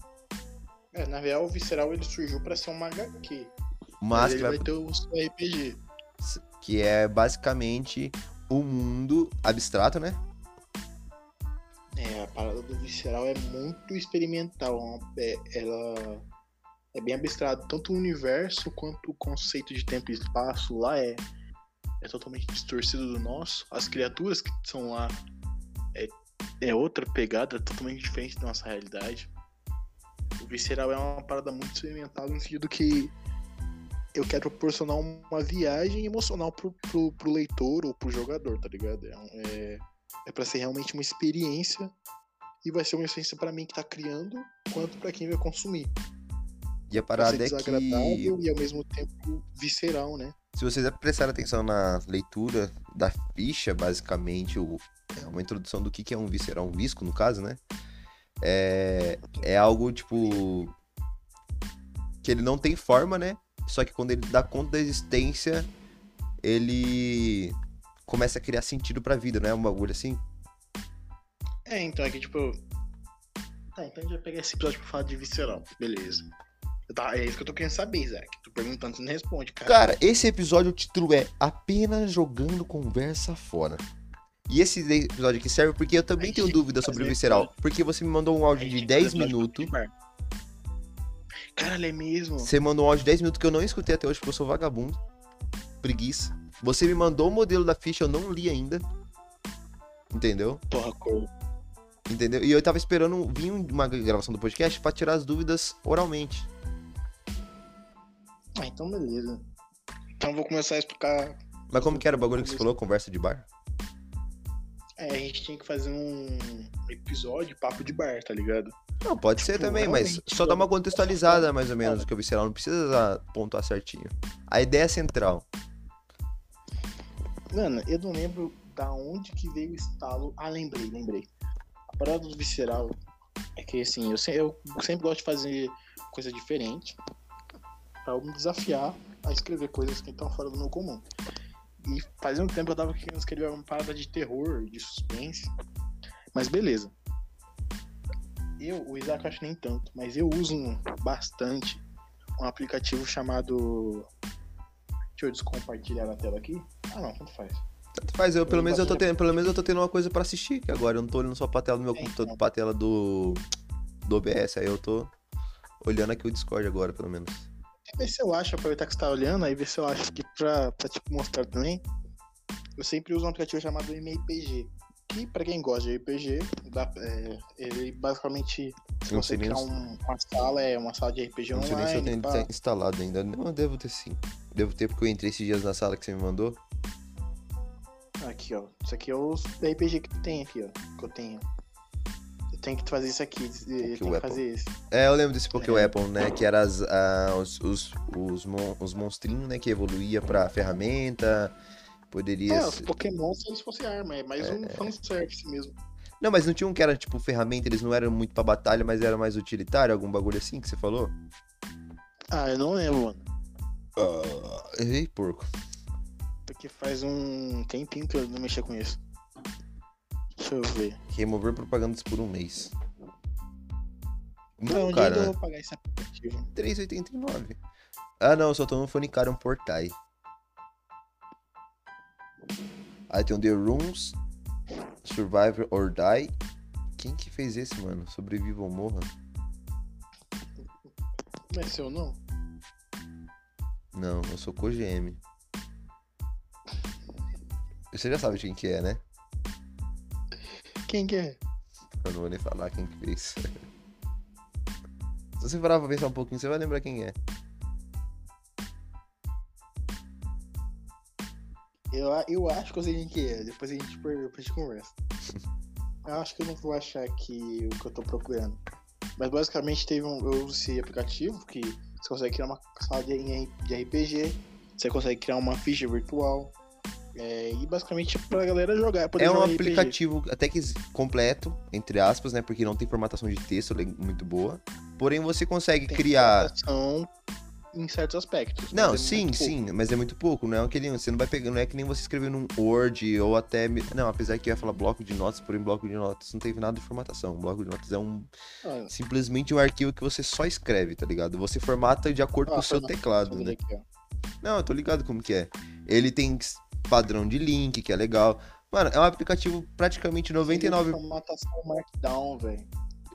É, na real, o Visceral ele surgiu pra ser uma HQ. Mas, que, ele vai- ter o RPG. que é basicamente o mundo abstrato, né? É, a parada do Visceral é muito experimental. é- ela é bem abstrato. Tanto o universo quanto o conceito de tempo e espaço lá é, é totalmente distorcido do nosso. As criaturas que são lá é, é outra pegada, totalmente diferente da nossa realidade. O Visceral é uma parada muito experimental no sentido que eu quero proporcionar uma viagem emocional pro, pro, pro leitor ou pro jogador, tá ligado? É, é, é para ser realmente uma experiência e vai ser uma experiência pra mim que tá criando, quanto pra quem vai consumir. E a parada é que. desagradável e ao mesmo tempo visceral, né? Se vocês prestarem atenção na leitura da ficha, basicamente, o, é uma introdução do que, que é um visceral, um visco, no caso, né? É, é algo, tipo... Que ele não tem forma, né? Só que quando ele dá conta da existência, ele começa a criar sentido pra vida, né? Um bagulho assim. É, então aqui tipo. Tá, então a gente vai pegar esse episódio pra falar de visceral. Beleza. Tá, é isso que eu tô querendo saber, Isaac. Tô perguntando, você não responde, cara. Cara, esse episódio, o título é Apenas Jogando Conversa Fora. E esse episódio aqui serve porque eu também tenho dúvida sobre o visceral. episódio. Porque você me mandou um áudio de tem que 10 fazer episódio minutos. Caralho, é mesmo? Você mandou um áudio de 10 minutos que eu não escutei até hoje porque eu sou vagabundo. Preguiça. Você me mandou o modelo da ficha, eu não li ainda. Entendeu? Porra, cor. Entendeu? E eu tava esperando vir uma gravação do podcast pra tirar as dúvidas oralmente. Ah, então beleza. Então eu vou começar a explicar. Mas como que era o bagulho que você falou? Conversa de bar? É, a gente tinha que fazer um episódio papo de bar, tá ligado? Não, pode ser Tipo, também, mas só dá uma eu- contextualizada mais ou menos do que o visceral. Não precisa pontuar certinho. A ideia central. Mano, eu não lembro da onde que veio o estalo. Ah, lembrei, lembrei. A parada do visceral é que assim, eu, se- eu sempre gosto de fazer coisa diferente eu me desafiar a escrever coisas que estão fora do meu comum. E fazia um tempo eu tava querendo escrever uma parada de terror, de suspense. Mas beleza. Eu, o Isaac eu acho nem tanto, mas eu uso bastante um aplicativo chamado. Deixa eu descompartilhar a tela aqui. Ah não, tanto faz. Tanto faz, eu, pelo, Eu menos eu tô tendo, pelo menos eu tô tendo uma coisa pra assistir, que agora eu não tô olhando só pra tela do meu É, computador, então. pra tela do, do OBS, aí eu tô olhando aqui o Discord agora, pelo menos. Vê se eu acho, aproveitar que você tá olhando, aí ver se eu acho aqui pra, pra tipo, mostrar também. Eu sempre uso um aplicativo chamado MIPG. Que pra quem gosta de RPG, dá, é, ele basicamente se Não você criar um- uma sala, é uma sala de RPG Não sei nem se eu online. tenho pá. tá instalado ainda. Não, eu devo ter sim. Devo ter, porque eu entrei esses dias na sala que você me mandou. Aqui, ó. Isso aqui é os RPG que tem aqui, ó. Que eu tenho. Tenho que fazer isso aqui. Tenho que Apple. fazer esse. É, eu lembro desse Pokémon É. Apple, né? Que era as, ah, os, os, os, mon- os monstrinhos, né? Que evoluía pra ferramenta. Poderia. É, os Pokémon se eles fossem arma, é mais um fanservice mesmo. Não, mas não tinha um que era tipo ferramenta, eles não eram muito pra batalha, mas era mais utilitário, algum bagulho assim que você falou? Ah, eu não lembro, mano. Ah, errei, porco. Porque faz um tempinho que eu não mexia com isso. Deixa eu ver. Remover propagandas por um mês. Não, Não, onde é eu cara. vou pagar esse aplicativo? 3,89. Ah, não, só tô no Funicarium Portai. Aí tem o The Rooms, Survivor or Die. Quem que fez esse, mano? Sobreviva ou morra? Não é seu, não? Não, eu sou CoGM. Você já sabe de quem que é, né? Quem que é? Eu não vou nem falar quem que fez. Se você parar pra pensar um pouquinho, você vai lembrar quem é. Eu, eu acho que eu sei quem que é. Depois a gente, depois a gente conversa. Eu acho que eu não vou achar aqui o que eu tô procurando. Mas basicamente teve um. Eu uso esse aplicativo que você consegue criar uma sala de RPG, você consegue criar uma ficha virtual. É, e basicamente pra galera jogar. poder É um jogar RPG. aplicativo até que completo, entre aspas, né? Porque não tem formatação de texto muito boa. Porém, você consegue Tem criar. formatação em certos aspectos. Não, mas é sim, sim, mas é muito pouco, não é aquele, você não vai pegar, não é que nem você escrever num Word ou até, não, apesar que eu ia falar bloco de notas, porém bloco de notas não teve nada de formatação, bloco de notas é um, Ah, simplesmente um arquivo que você só escreve, tá ligado? Você formata de acordo Ah, com o seu teclado, né? Não, eu tô ligado como que é. Ele tem padrão de link, que é legal. Mano, é um aplicativo praticamente 99, Formatação Markdown, velho.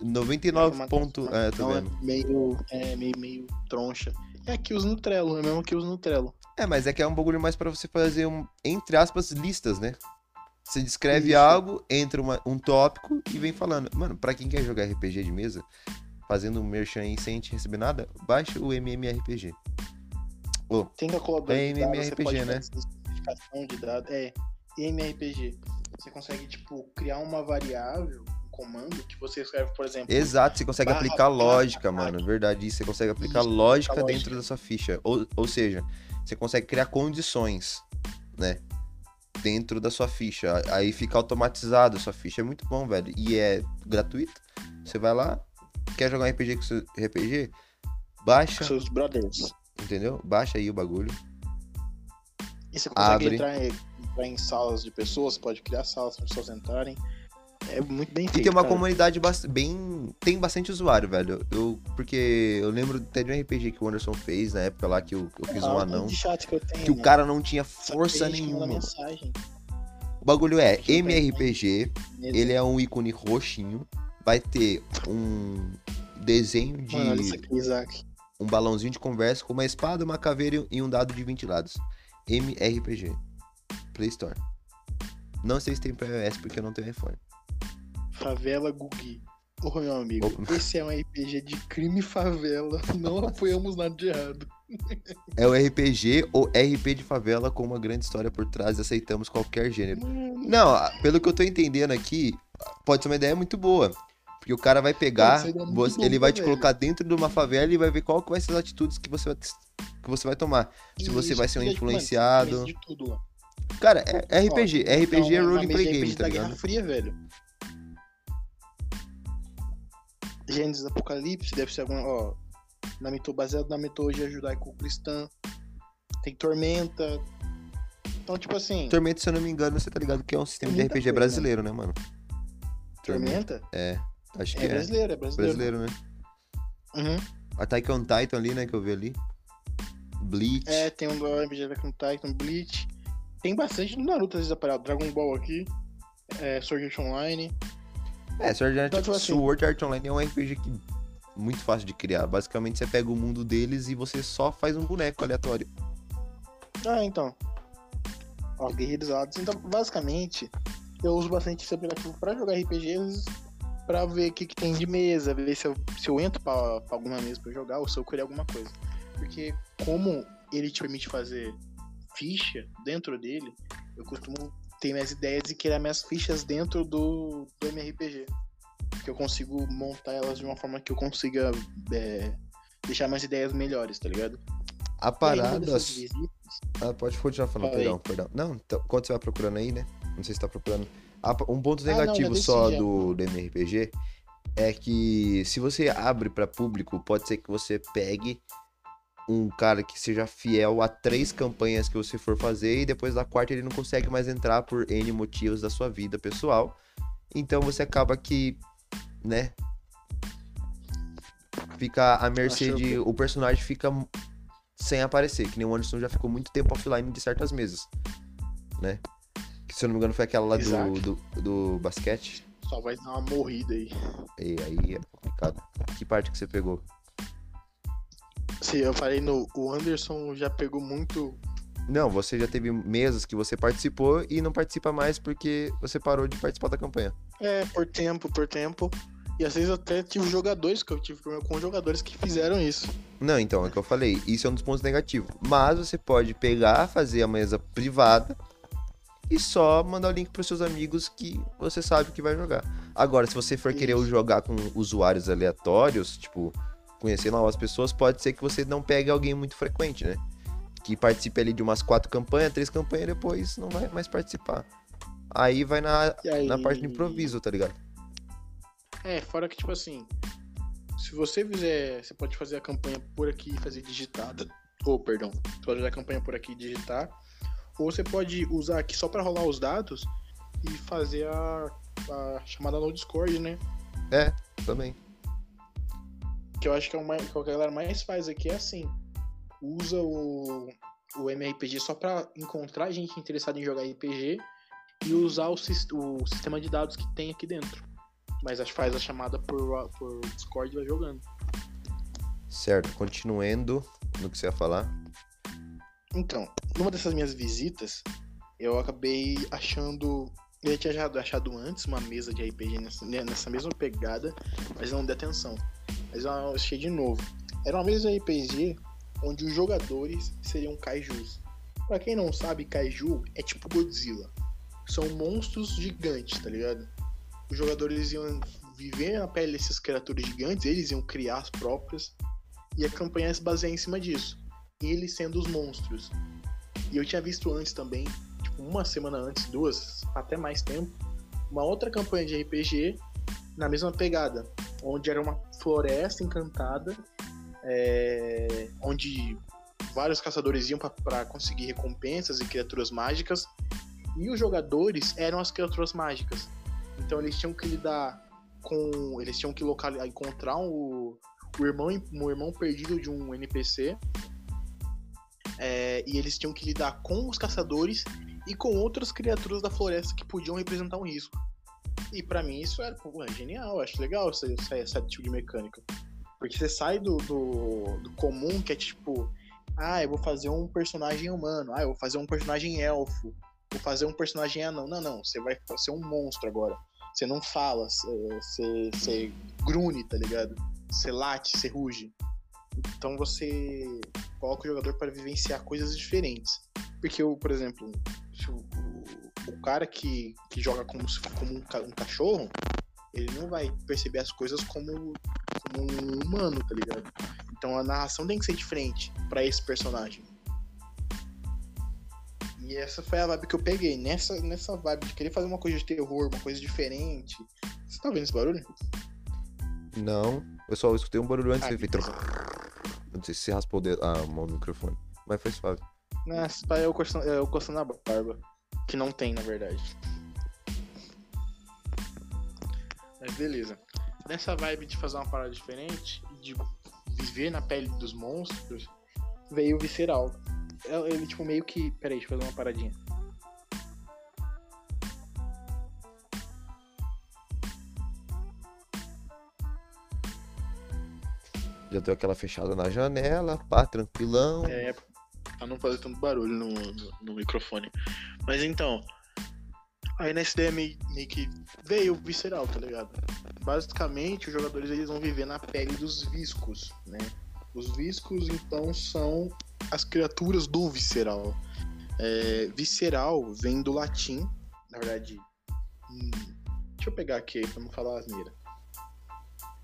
99 ponto, é, Não, vendo. É meio, é meio, meio troncha. É que usa no Trello, é mesmo que usa no Trello. É, mas é que é um bagulho mais pra você fazer, um, entre aspas, listas, né? Você descreve Isso. algo, entra uma- um tópico e vem falando. Mano, pra quem quer jogar RPG de mesa, fazendo um merchan aí sem te receber nada, baixa o MMRPG. Ô, Tem calculador É de MMRPG, né? de dados. É, MMRPG. Você consegue, tipo, criar uma variável, um comando, que você escreve, por exemplo... exato, você consegue Barra aplicar barra lógica, ataque. mano. Verdade, isso. Você consegue aplicar Isso, lógica aplicar dentro lógica. da sua ficha. Ou, ou seja, você consegue criar condições, né? Dentro da sua ficha. Aí fica automatizado a sua ficha. É muito bom, velho. E é gratuito. Você vai lá, quer jogar RPG com seu RPG? Baixa, Seus brothers. Entendeu? Baixa aí o bagulho. E você consegue Abre. entrar em, entrar em salas de pessoas, pode criar salas para pessoas entrarem. É muito bem E feito, tem uma cara. comunidade bem. Tem bastante usuário, velho. Eu, porque eu lembro até de um RPG que o Anderson fez na época lá que eu, eu fiz Ah, um o anão. que tenho, Que o né? cara não tinha força nenhuma. O bagulho é. MRPG, ele é um ícone roxinho, vai ter um desenho de Mano, olha isso aqui, Isaac. Um balãozinho de conversa com uma espada, uma caveira e um dado de 20 lados. MRPG. Play Store. Não sei se tem pra iOS porque eu não tenho iPhone. Favela Gugi. Ô, meu amigo, Opa. esse é um RPG de crime e favela. Não apoiamos nada de errado. É o RPG ou RP de favela com uma grande história por trás, aceitamos qualquer gênero. Mano, Não, pelo que eu tô entendendo aqui, pode ser uma ideia muito boa. Porque o cara vai pegar, você- ele vai te colocar dentro de uma favela e vai ver qual que vai ser as atitudes que você vai, que você vai tomar. Se você vai ser um mano, influenciado. lá. Cara, é RPG. RPG é então, role uma play mesa de game, tá da Guerra ligado? Fria, velho. Gênesis Apocalipse, deve ser alguma, ó, na mito, baseado na mitologia judaico-cristã. Tem Tormenta. Então, tipo assim, Tormenta, se eu não me engano, você tá ligado que é um sistema de RPG coisa, brasileiro, né, mano? Tormenta Acho que é é. brasileiro, é brasileiro. Brasileiro, né? Uhum. Attack on Titan ali, né, que eu vi ali. Bleach. É, tem um RPG Attack on Titan, Bleach. Tem bastante do Naruto, às vezes aparece Dragon Ball aqui. É, Sword Art Online. É, Sword Art, Então, tipo assim- Sword Art Online é um RPG que muito fácil de criar. Basicamente, você pega o mundo deles e você só faz um boneco aleatório. Ah, então. Ó, guerreirizados. Então, basicamente, eu uso bastante esse aplicativo pra jogar RPGs, pra ver o que, que tem de mesa, ver se eu, se eu entro pra, pra alguma mesa pra jogar ou se eu criar alguma coisa. Porque, como ele te permite fazer ficha dentro dele, eu costumo ter minhas ideias e criar minhas fichas dentro do, do MRPG. Que eu consigo montar elas de uma forma que eu consiga é, deixar minhas ideias melhores, tá ligado? A parada. visitas, Ah, pode continuar falando, perdão, perdão. Não, então, quando você vai procurando aí, né? Não sei se tá procurando. Um ponto Ah, não, negativo só já. do, do MRPG é que se você abre pra público, pode ser que você pegue um cara que seja fiel a três campanhas que você for fazer e depois da quarta ele não consegue mais entrar por N motivos da sua vida pessoal. Então você acaba que, né? Fica à mercê de. O personagem fica sem aparecer, que nem o Anderson já ficou muito tempo offline de certas mesas, né? Se eu não me engano foi aquela lá do, do, do basquete. Só vai dar uma morrida aí. E aí é complicado. Que parte que você pegou? Sim, eu falei no. O Anderson já pegou muito. Não, você já teve mesas que você participou e não participa mais porque você parou de participar da campanha. É, por tempo, por tempo. E às vezes eu até tive jogadores que eu tive problema com jogadores que fizeram isso. Não, então, é o que eu falei. Isso é um dos pontos negativos. Mas você pode pegar, fazer a mesa privada e só mandar o link pros seus amigos que você sabe que vai jogar. Agora, se você for querer Isso. jogar com usuários aleatórios, tipo, conhecer novas pessoas, pode ser que você não pegue alguém muito frequente, né? Que participe ali de umas quatro campanhas, três campanhas e depois não vai mais participar. Aí vai na, aí... na parte do improviso, tá ligado? É, fora que, tipo assim, se você fizer. Você pode fazer a campanha por aqui e fazer digitada. Ou, perdão, você pode fazer a campanha por aqui e digitar. Ou você pode usar aqui só pra rolar os dados e fazer a, a chamada no Discord, né? Também. Que eu acho que é o mais, que a galera mais faz aqui é assim. Usa o, o MRPG só pra encontrar gente interessada em jogar RPG e usar o, o sistema de dados que tem aqui dentro. Mas faz a chamada por, por Discord e vai jogando. Certo, continuando no que você ia falar. Então, numa dessas minhas visitas, eu acabei achando. Eu tinha achado, antes uma mesa de RPG nessa, né, nessa mesma pegada, mas não dei atenção. Mas eu achei de novo. Era uma mesa de RPG onde os jogadores seriam kaijus. Pra quem não sabe, kaiju é tipo Godzilla. São monstros gigantes, tá ligado? Os jogadores iam viver na pele desses criaturas gigantes, eles iam criar as próprias. E a campanha se baseia em cima disso eles sendo os monstros. E eu tinha visto antes também, tipo, uma semana antes, duas, até mais tempo, uma outra campanha de RPG na mesma pegada, onde era uma floresta encantada, é, onde vários caçadores iam para conseguir recompensas e criaturas mágicas, e os jogadores eram as criaturas mágicas. Então eles tinham que lidar com. Eles tinham que local, encontrar o, o, irmão, o irmão perdido de um NPC é, e eles tinham que lidar com os caçadores e com outras criaturas da floresta que podiam representar um risco. E pra mim isso era pô, é genial, acho legal esse, esse tipo de mecânica. Porque você sai do, do, do comum, que é tipo, ah, eu vou fazer um personagem humano, ah, eu vou fazer um personagem elfo, vou fazer um personagem anão. Não, não, você vai ser um monstro agora. Você não fala, você, você grune, tá ligado? Você late, você ruge. Então você coloca o jogador para vivenciar coisas diferentes. Porque, eu, por exemplo, o, o, cara que, que joga como, como um, um, cachorro, ele não vai perceber as coisas como, como um humano, tá ligado? Então a narração tem que ser diferente para esse personagem. E essa foi a vibe que eu peguei. Nessa, nessa vibe de querer fazer uma coisa de terror, uma coisa diferente. Você tá vendo esse barulho? Não. Eu só escutei um barulho antes Ah, de feito. Não sei se você raspou dedo- a mão no microfone. Mas foi suave. Nossa, eu coçando, eu coçando a barba. Que não tem, na verdade. Mas beleza. Nessa vibe de fazer uma parada diferente, de viver na pele dos monstros, veio o Visceral. É- Ele, tipo, meio que. Peraí, deixa eu fazer uma paradinha. Já deu aquela fechada na janela, pá, tranquilão. É, pra não fazer tanto barulho no, no, no microfone. Mas então, aí nessa ideia meio, meio que veio visceral, tá ligado? Basicamente, os jogadores eles vão viver na pele dos viscos, né? Os viscos, então, são as criaturas do visceral. É, visceral vem do latim, na verdade. hum, deixa eu pegar aqui pra não falar asneira.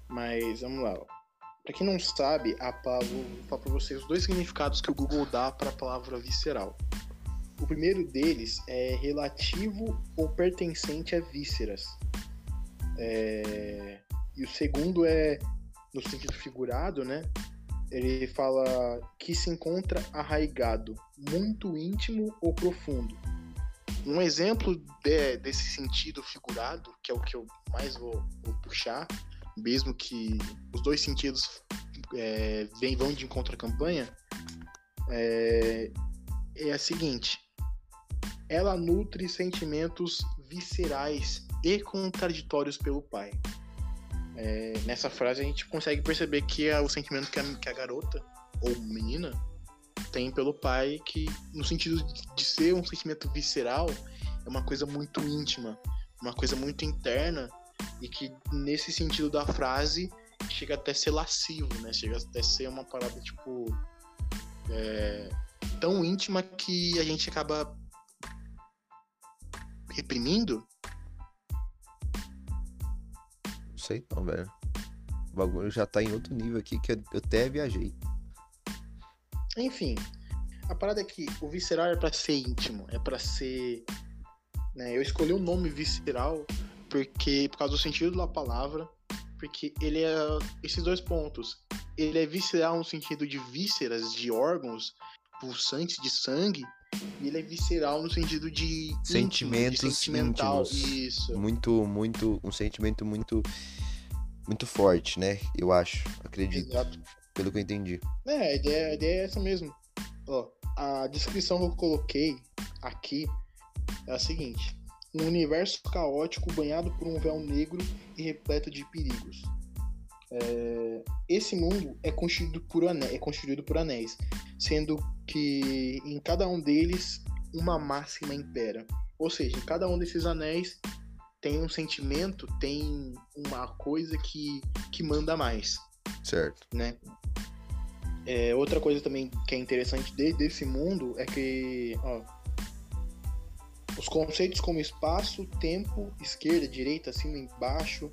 Mas vamos lá, ó. Pra quem não sabe, a palavra, vou falar pra vocês os dois significados que o Google dá para a palavra visceral. O primeiro deles é relativo ou pertencente a vísceras. É, E o segundo é, no sentido figurado, né? Ele fala que se encontra arraigado, muito íntimo ou profundo. Um exemplo de- desse sentido figurado, que é o que eu mais vou, vou puxar, mesmo que os dois sentidos é, vem, vão de encontro à campanha, é, é a seguinte: ela nutre sentimentos viscerais e contraditórios pelo pai. É, nessa frase a gente consegue perceber que é o sentimento que a, que a garota ou menina tem pelo pai, que no sentido de ser um sentimento visceral, é uma coisa muito íntima, uma coisa muito interna e que nesse sentido da frase chega até a ser lascivo, né? Chega até a ser uma parada tipo é, tão íntima que a gente acaba reprimindo. Não sei não, velho. O bagulho já tá em outro nível aqui que eu até viajei. Enfim, a parada é que o visceral é para ser íntimo, é para ser. Né, eu escolhi o nome visceral porque por causa do sentido da palavra, porque ele é esses dois pontos. Ele é visceral no sentido de vísceras, de órgãos pulsantes de sangue, e ele é visceral no sentido de sentimentos íntimo, de sentimental, íntimos. isso. Muito, muito, um sentimento muito, muito forte, né? Eu acho, acredito, Exato. pelo que eu entendi. É, a ideia, a ideia é essa mesmo. Ó, a descrição que eu coloquei aqui é a seguinte: um universo caótico banhado por um véu negro e repleto de perigos. É, esse mundo é constituído por anéis, é constituído por anéis, sendo que em cada um deles uma máxima impera. Ou seja, em cada um desses anéis tem um sentimento, tem uma coisa que, que manda mais Certo. né? É, outra coisa também que é interessante de- desse mundo é que ó, os conceitos como espaço, tempo, esquerda, direita, cima e baixo,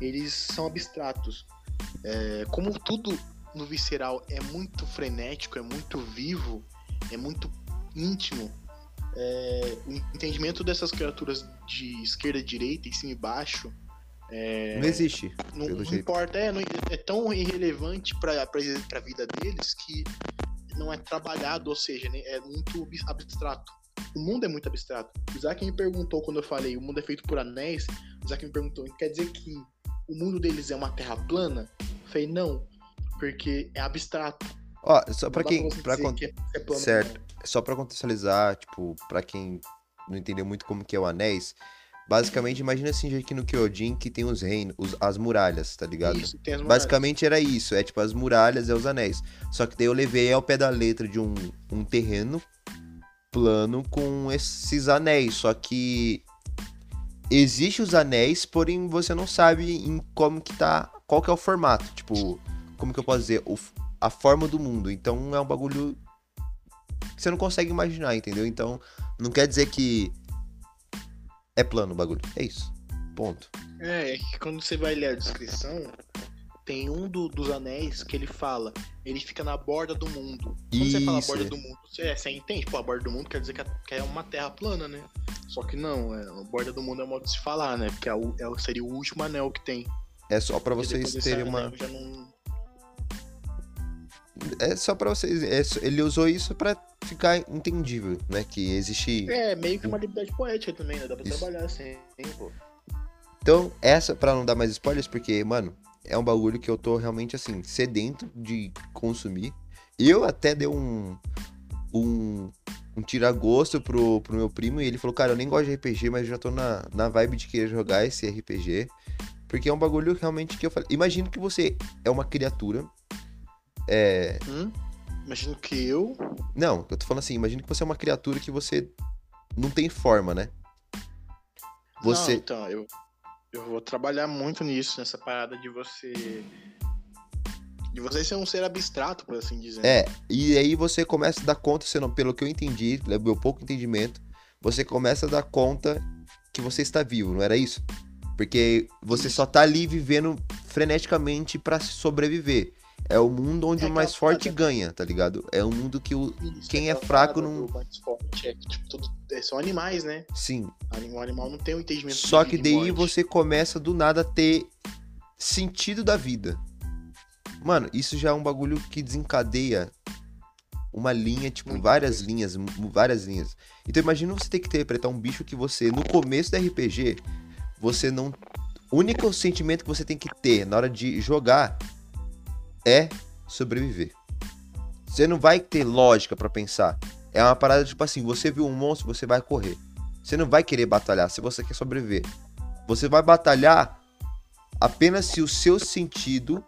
eles são abstratos. É, como tudo no visceral é muito frenético, é muito vivo, é muito íntimo, é, o entendimento dessas criaturas de esquerda, direita e cima e baixo Não existe, não, não importa, é, não- é tão irrelevante para a vida deles que não é trabalhado, ou seja, né, é muito ab- abstrato. O mundo é muito abstrato. O Isaac me perguntou quando eu falei o mundo é feito por anéis, o Isaac me perguntou, quer dizer que o mundo deles é uma terra plana? Eu falei, não, porque é abstrato. Ó, só dá quem, pra con- que é, é plano, certo. só pra contextualizar, tipo, pra quem não entendeu muito como que é o Anéis, basicamente imagina assim aqui no Kyojin que tem os reinos, os- as muralhas, tá ligado? Isso, tem as muralhas. Basicamente era isso, é tipo as muralhas e os anéis. Só que daí eu levei ao pé da letra de um, um terreno plano com esses anéis. Só que existe os anéis, porém você não sabe em como que tá, qual que é o formato, tipo, como que eu posso dizer, o a forma do mundo. Então é um bagulho que você não consegue imaginar, entendeu? Então não quer dizer que é plano o bagulho. É isso. Ponto. É, é que quando você vai ler a descrição, tem um do- dos anéis que ele fala, ele fica na borda do mundo. Quando você fala Isso, borda é. do mundo, você, é, você entende? Pô, a borda do mundo quer dizer que é, que é uma terra plana, né? Só que não, é, a borda do mundo é um modo de se falar, né? Porque é o, é o- seria o último anel que tem. É só pra Porque vocês terem uma não- É só pra vocês. é ele usou isso pra ficar entendível, né? Que existe. É, meio que uma liberdade poética também, né? Dá pra Isso. trabalhar assim, hein, pô. Então, essa, pra não dar mais spoilers, porque, mano, é um bagulho que eu tô realmente, assim, sedento de consumir. Eu até dei um. Um. Um tira-gosto pro, pro meu primo e ele falou, cara, eu nem gosto de RPG, mas eu já tô na, na vibe de querer jogar esse RPG. Porque é um bagulho realmente que eu falei. Imagino que você é uma criatura. É. Hum? Imagino que eu. Não, eu tô falando assim, imagina que você é uma criatura que você não tem forma, né? Não, Você. então, eu, eu vou trabalhar muito nisso, nessa parada de você. De você ser um ser abstrato, por assim dizer. É, e aí você começa a dar conta, pelo que eu entendi, é meu pouco entendimento, você começa a dar conta que você está vivo, não era isso? Porque você só tá ali vivendo freneticamente pra sobreviver. É o mundo onde É o mais forte ganha, tá ligado? É um mundo que o. Isso, quem é aquela fraco não- do mais forte, é que, tipo, tudo, é, são animais, né? Sim. O animal não tem o entendimento de Só que daí morte. você começa do nada a ter sentido da vida. Mano, isso já é um bagulho que desencadeia uma linha, tipo, Muita várias coisa. linhas, várias linhas. Então imagina você ter que interpretar um bicho que você, no começo do RPG, você não. O único sentimento que você tem que ter na hora de jogar é sobreviver. Você não vai ter lógica pra pensar. É uma parada tipo assim, você viu um monstro, você vai correr. Você não vai querer batalhar se você quer sobreviver. Você vai batalhar apenas se o seu sentido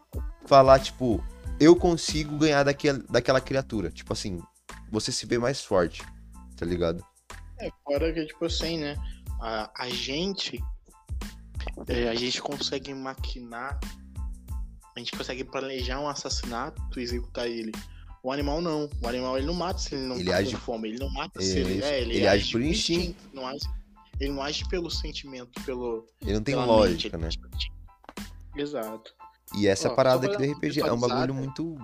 falar, tipo, eu consigo ganhar daquela, daquela criatura. Tipo assim, você se vê mais forte, tá ligado? É, fora que, tipo assim, né? A, a gente. é, a gente consegue maquinar. A gente consegue planejar um assassinato e executar ele. O animal não. O animal ele não mata se ele não Ele tá age- fome. Ele não mata se Ele- ele. É, ele, ele age por por instinto. Não age, ele não age pelo sentimento, pelo. Ele não tem lógica, mente, né? age- Exato. E essa Ó, parada aqui do RPG é um bagulho contextualizada. muito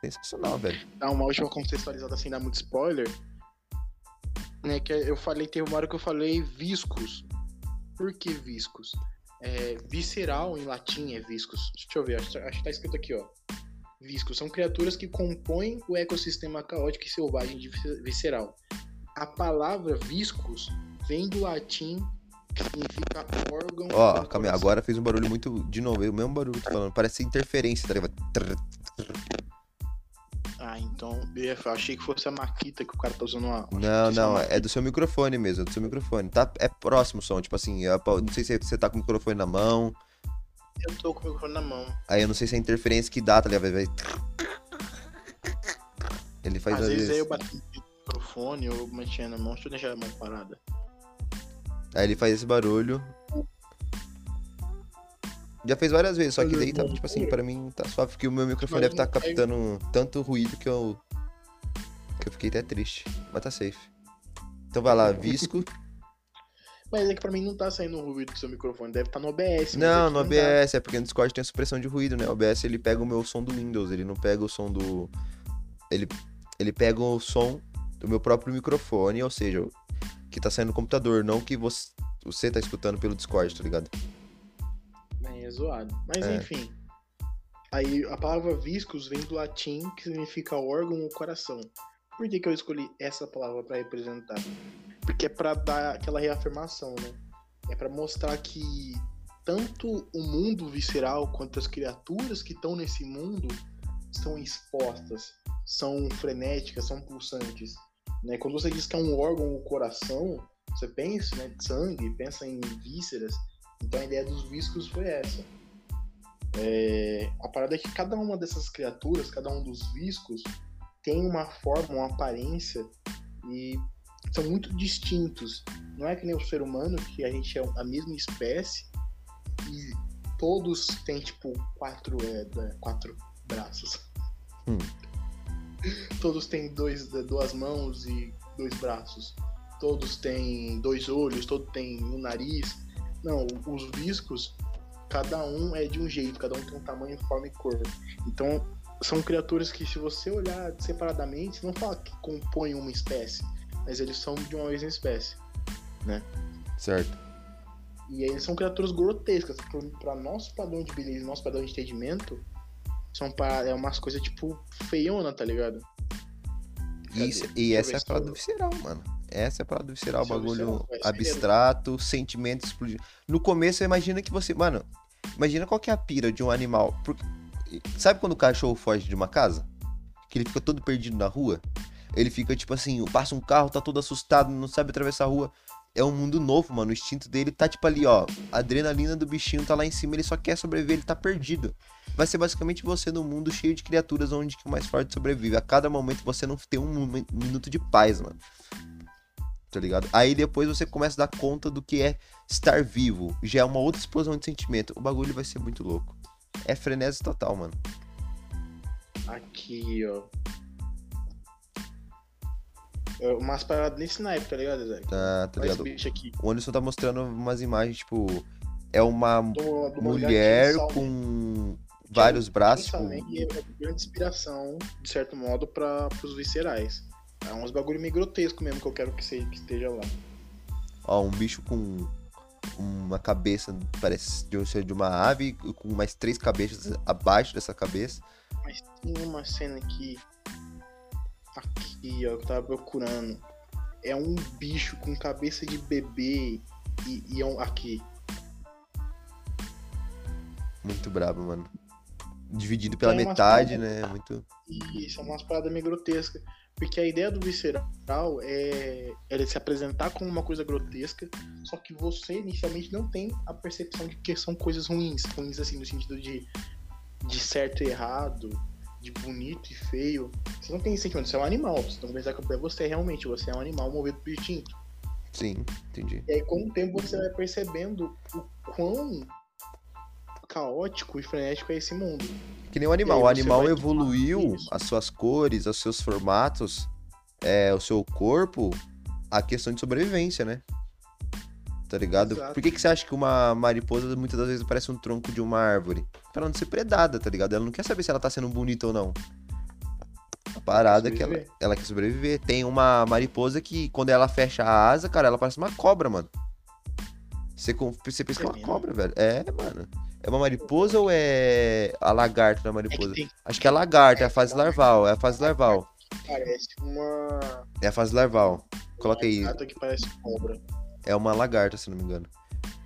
sensacional, velho. dar uma última contextualizada sem dar muito spoiler, né? Que eu falei, teve uma hora que eu falei viscos. Por que viscos? É, visceral em latim é viscos. Deixa eu ver, acho, acho que tá escrito aqui, ó. Viscos são criaturas que compõem o ecossistema caótico e selvagem de vis- visceral. A palavra viscos vem do latim que significa órgão. Ó, calma aí, agora fez um barulho muito. De novo, é o mesmo barulho que eu tô falando. Parece interferência, tá ligado? Ah, então eu achei que fosse a Maquita que o cara tá usando uma. Não, é não, uma- é do seu microfone mesmo, é do seu microfone. Tá, é próximo o som, tipo assim, é pra- não sei se você tá com o microfone na mão, Eu tô com o microfone na mão. aí eu não sei se é a interferência que dá, tá ligado? Vai- Ele faz Às às vezes vezes. eu bati no microfone, eu mantinha na mão, deixa eu deixar a mão parada. Aí ele faz esse barulho. Já fez várias vezes, só que daí tá, tipo assim, pra mim tá suave, porque o meu microfone deve estar aí- captando tanto ruído que eu. que eu fiquei até triste. Mas tá safe. Então vai lá, Visco. Mas é que pra mim não tá saindo ruído do seu microfone, deve estar no OBS. mas Não, no tá. OBS, é porque no Discord tem a supressão de ruído, né? O OBS ele pega o meu som do Windows, ele não pega o som do. Ele, ele pega o som do meu próprio microfone, ou seja, que tá saindo no computador, não que você, você tá escutando pelo Discord, tá ligado? É, zoado. Mas É. enfim. Aí a palavra viscos vem do latim, que significa órgão ou coração. Por que, que eu escolhi essa palavra pra representar? Porque é pra dar aquela reafirmação, né? É pra mostrar que tanto o mundo visceral quanto as criaturas que estão nesse mundo são expostas, são frenéticas, são pulsantes. Né? Quando você diz que é um órgão ou coração, você pensa né, sangue, pensa em vísceras. Então a ideia dos viscos foi essa. É, a parada é que cada uma dessas criaturas, cada um dos viscos, tem uma forma, uma aparência e são muito distintos. Não é que nem o ser humano, que a gente é a mesma espécie e todos têm tipo quatro, é, quatro braços. Hum. Todos têm dois, duas mãos e dois braços. Todos têm dois olhos, todos têm um nariz. Não, os viscos, cada um é de um jeito, cada um tem um tamanho, forma e cor. Então, são criaturas que, se você olhar separadamente, não fala que compõem uma espécie, mas eles são de uma mesma espécie. Certo. E eles são criaturas grotescas. Para nosso padrão de beleza, nosso padrão de entendimento, são pa- é umas coisas tipo feiona, tá ligado? E, isso- e Deixa essa é a parada visceral, mano. Essa é a parada visceral, o bagulho é sério. abstrato, sentimento explodindo. No começo, imagina que você. Mano, imagina qual que é a pira de um animal. Porque- sabe quando o cachorro foge de uma casa? Que ele fica todo perdido na rua? Ele fica tipo assim, passa um carro, tá todo assustado, não sabe atravessar a rua. É um mundo novo, mano. O instinto dele tá tipo ali, ó. A adrenalina do bichinho tá lá em cima, ele só quer sobreviver, ele tá perdido. Vai ser basicamente você num mundo cheio de criaturas onde que o mais forte sobrevive. A cada momento você não tem um minuto de paz, mano. Tá ligado? Aí depois você começa a dar conta do que é estar vivo. Já é uma outra explosão de sentimento. O bagulho vai ser muito louco. É frenesi total, mano. Aqui, ó. É Umas paradas nesse naipe, tá ligado, Zé? Tá, tá ligado? O Anderson tá mostrando umas imagens, tipo. É uma dou uma mulher com vários braços. Tipo, é uma grande inspiração, de certo modo, para os viscerais. É uns bagulho meio grotesco mesmo que eu quero que, que esteja lá. ó, um bicho com uma cabeça, parece de ser de uma ave, com mais três cabeças abaixo dessa cabeça. Mas tem uma cena aqui. Aqui, ó, que eu tava procurando. É um bicho com cabeça de bebê e, e é um. Aqui. Muito brabo, mano. dividido pela metade, paradas- né? Muito. Isso, é umas paradas meio grotescas. Porque a ideia do visceral é ele se apresentar como uma coisa grotesca, só que você inicialmente não tem a percepção de que são coisas ruins. Ruins assim, no sentido de, de certo e errado, de bonito e feio. Você não tem esse sentimento, você é um animal. Você não pensar que é você realmente, você é um animal movido por instinto. Sim, entendi. E aí, com o tempo, você vai percebendo o quão caótico e frenético é esse mundo. Que nem o animal. O animal evoluiu as suas cores, os seus formatos, é, o seu corpo, a questão de sobrevivência, né? Tá ligado? Exato. Por que, que você acha que uma mariposa muitas das vezes parece um tronco de uma árvore? Pra ela não ser predada, tá ligado? Ela não quer saber se ela tá sendo bonita ou não. A parada é que ela, ela quer sobreviver. Tem uma mariposa que, quando ela fecha a asa, cara, ela parece uma cobra, mano. Você, você pensa que é uma cobra, velho. É, mano. É uma mariposa ou é a lagarta da É mariposa? que tem, Acho que é a lagarta, é a fase larval, é a fase larval. parece uma. É a fase larval. Coloca aí, Gata que parece cobra. é uma lagarta, se não me engano.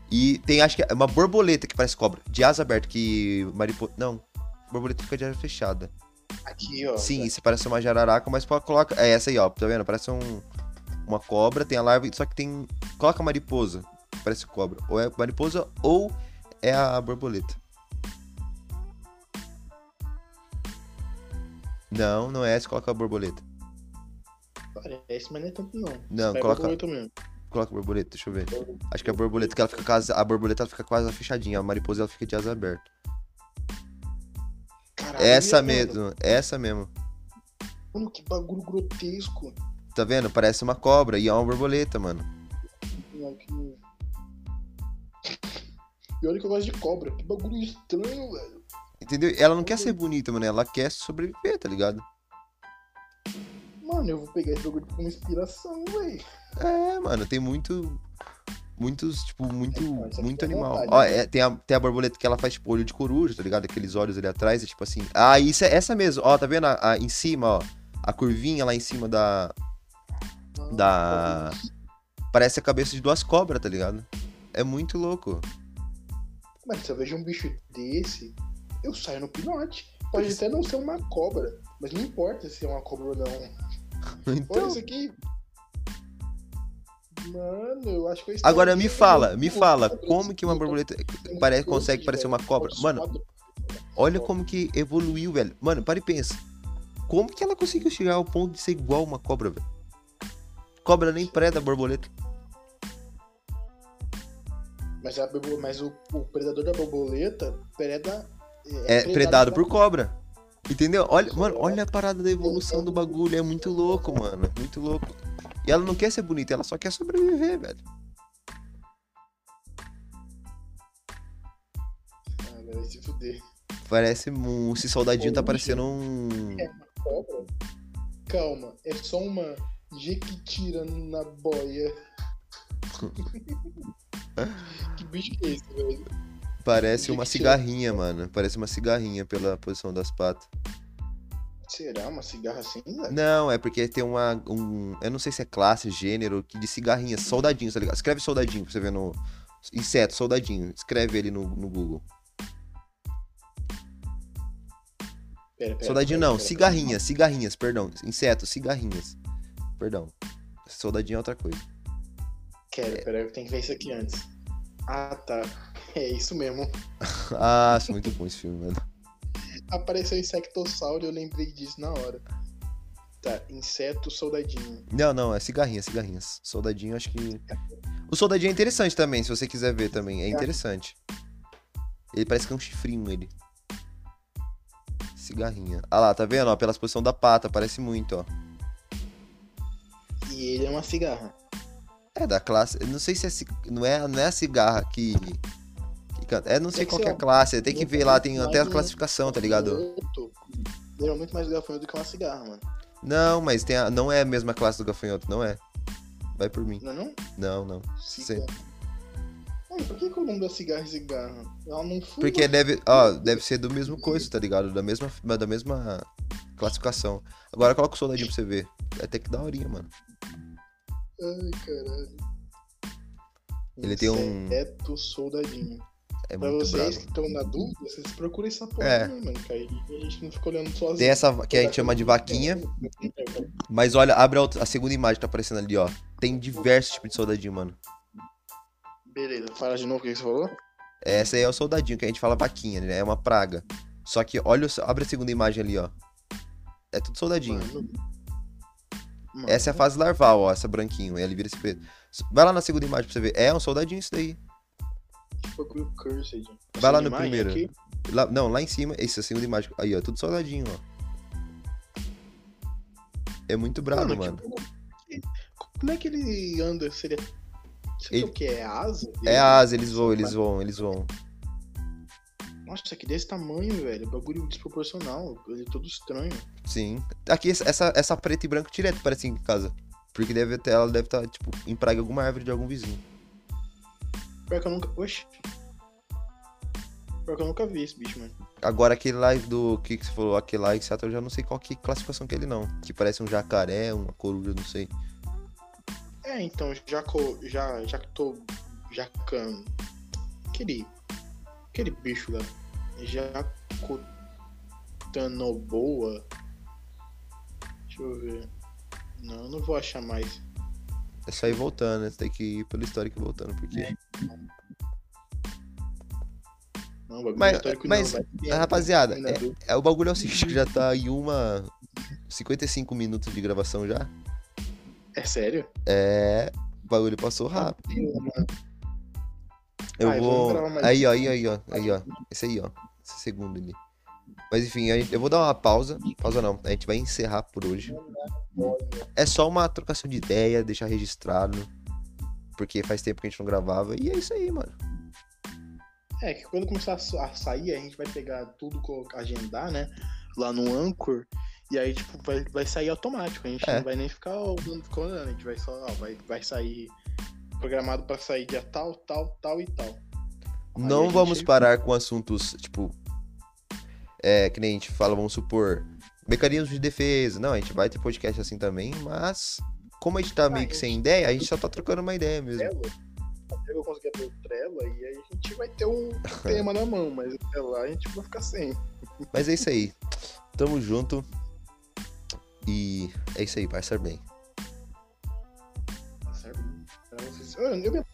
E tem, acho que é uma borboleta que parece cobra, de asa aberta, que mariposa... Não, borboleta fica de asa fechada. Aqui, ó. Sim, isso parece uma jararaca, mas coloca... É essa aí, ó, tá vendo? Parece um... uma cobra, tem a larva, só que tem... Coloca mariposa, parece cobra. Ou é mariposa ou é a borboleta. Não, não é essa, coloca a borboleta. Parece, mas não é tanto não. Não, Vai coloca- borboleta mesmo. Coloca a borboleta, deixa eu ver. Acho que a borboleta, que ela fica quase, a borboleta ela fica quase fechadinha, a mariposa ela fica de asa aberta. Caralho, Essa mano, mesmo, essa mesmo. Mano, que bagulho grotesco. Tá vendo? Parece uma cobra e é uma borboleta, mano. Não, que... E olha que eu gosto de cobra. Que bagulho estranho, velho. Entendeu? Ela não quer ser bonita, mano, ela quer sobreviver, tá ligado? Mano, eu vou pegar esse bagulho como inspiração, velho. É, mano, tem muito. Muitos, tipo, muito, É, ser muito animal. vontade, Ó, né? é, tem, a, tem a borboleta que ela faz, tipo, olho de coruja, tá ligado? Aqueles olhos ali atrás, é tipo assim. Ah, isso é essa mesmo. Ó, tá vendo? A, a- em cima, ó. A curvinha lá em cima da. Da. Parece a cabeça de duas cobras, tá ligado? É muito louco. Mas se eu vejo um bicho desse, eu saio no pinote. Pode até não ser uma cobra, mas não importa se é uma cobra ou não. Olha Então. isso aqui. Mano, eu acho que eu Agora me fala, me fala, como que uma borboleta no- pare, no- consegue parecer uma cobra? Mano, olha como que evoluiu, velho. Mano, para e pensa. Como que ela conseguiu chegar ao ponto de ser igual uma cobra, velho? Cobra nem preda a borboleta. Mas, a mas o, o predador da borboleta preda. É predado por da- cobra. Entendeu? Olha, mano, olha a parada da evolução do bagulho. É muito louco, mano. Muito louco. E ela não quer ser bonita, ela só quer sobreviver, velho. Ah, vai se fuder. Parece um. Esse soldadinho tá parecendo um. Cobra? Calma, é só uma jequitira na boia. que bicho que é esse, velho? Parece uma cigarrinha, mano. Parece uma cigarrinha pela posição das patas. Será uma cigarra assim, velho? Não, é porque tem uma. Um, eu não sei se é classe, gênero, que de cigarrinhas, soldadinhos, tá ligado? Escreve soldadinho pra você ver no. Inseto, soldadinho. Escreve ele no, no Google. Pera, pera, Soldadinho pera, não, pera, cigarrinhas, cigarrinhas, perdão. Inseto, cigarrinhas. Perdão. Soldadinho é outra coisa. Quero, pera, eu tenho que ver isso aqui antes. Ah, tá. É isso mesmo. Ah, acho muito bom esse filme, mano. Apareceu insectossauro e eu lembrei disso na hora. Tá, inseto soldadinho. Não, não, é cigarrinhas, cigarrinhas. Soldadinho, acho que. O soldadinho é interessante também, se você quiser ver também. É interessante. Ele parece que é um chifrinho, ele. Cigarrinha. Ah lá, tá vendo? Ó, pela posição da pata, parece muito, ó. E ele é uma cigarra. É da classe. Não sei se é. Não é, não é a cigarra que. que canta. É, não sei que qual é a classe. Tem que ver lá, tem até a classificação, tá ligado? Gafanhoto. Geralmente mais gafanhoto do que uma cigarra, mano. Não, mas tem a... não é a mesma classe do gafanhoto, não é. Vai por mim. Não é não? Não, não. Cigarra. Mano, por que, que o nome da cigarra é cigarra? Ela não fuma. Porque deve, ó, deve ser do mesmo coisa, tá ligado? Da mesma, da mesma classificação. Agora coloca o soldadinho pra você ver. É até que daorinha, mano. Ai, caralho. Ele tem um- Inseto soldadinho. É Pra vocês bravo. que estão na dúvida, vocês procurem essa porra É. também, mano. Que a gente não fica olhando sozinho. Tem essa que a gente chama de vaquinha. Mas olha, abre a, outra- a segunda imagem que tá aparecendo ali, ó. Tem diversos tipos de soldadinho, mano. Beleza, fala de novo o que você falou. Essa aí é o soldadinho, que a gente fala vaquinha, né? É uma praga. Só que olha, abre a segunda imagem ali, ó. É tudo soldadinho. Mano. Mano, Essa é a fase larval, ó, essa branquinho. E ele vira esse preto. Vai lá na segunda imagem pra você ver. É um soldadinho isso daí. bagulho cursed. Vai lá no primeiro. aqui, Lá- não, lá em cima, essa é a segunda imagem. Aí, ó, tudo soldadinho, ó. É muito brabo, mano. tipo, como é que ele anda? Seria. Isso Ele- é o que? É asa? É asa, eles voam, eles voam, eles voam. Nossa, aqui desse tamanho, velho. Bagulho desproporcional. Ele é todo estranho. Sim. Aqui, essa- essa, preta e branca direto parece em casa. Porque deve ter, ela deve estar, tipo, em praga em alguma árvore de algum vizinho. Pior que eu nunca. Oxi. Pior que eu nunca vi esse bicho, mano. Agora aquele lá do que, que você falou, aquele lá, etc, eu já não sei qual que classificação que é ele não. Que parece um jacaré, uma coruja, não sei. É, então, já que eu- já, já que tô jacando. Aquele. Aquele bicho lá. Jacotanoboa. Deixa eu ver. Não, eu não vou achar mais. É só ir voltando, né? Você tem que ir pelo histórico voltando, porque. Não, bagulho Mas- histórico mas, não, vai ter- Rapaziada, é, é, o bagulho é o seguinte, que já tá em uma 55 minutos de gravação já. É sério? É. O bagulho passou rápido. Mano, Eu Ah, vou. Aí, ó, aí, aí, ó. Aí, ó. Esse aí, ó. Esse segundo ali. Mas enfim, eu vou dar uma pausa. Pausa não. A gente vai encerrar por hoje. É só uma trocação de ideia, deixar registrado. Porque faz tempo que a gente não gravava. E é isso aí, mano. É, que quando começar a sa- a sair, a gente vai pegar tudo, agendar, né? Lá no Anchor. E aí, tipo, vai, vai sair automático. A gente É. não vai nem ficar olhando. A gente vai só, ó, vai, vai sair programado pra sair dia tal, tal, tal e tal. Aí Não gente- vamos parar com assuntos, tipo. É, que nem a gente fala, vamos supor. Mecanismos de defesa. Não, a gente vai ter podcast assim também, mas. Como a gente tá meio que gente- sem ideia, a gente só tá trocando uma ideia mesmo. Trello. Até eu conseguir abrir o Trello, aí a gente vai ter um tema na mão, mas até lá a gente vai ficar sem. Mas é isso aí. Tamo junto. E é isso aí, parceiro bem. Öl und Öl.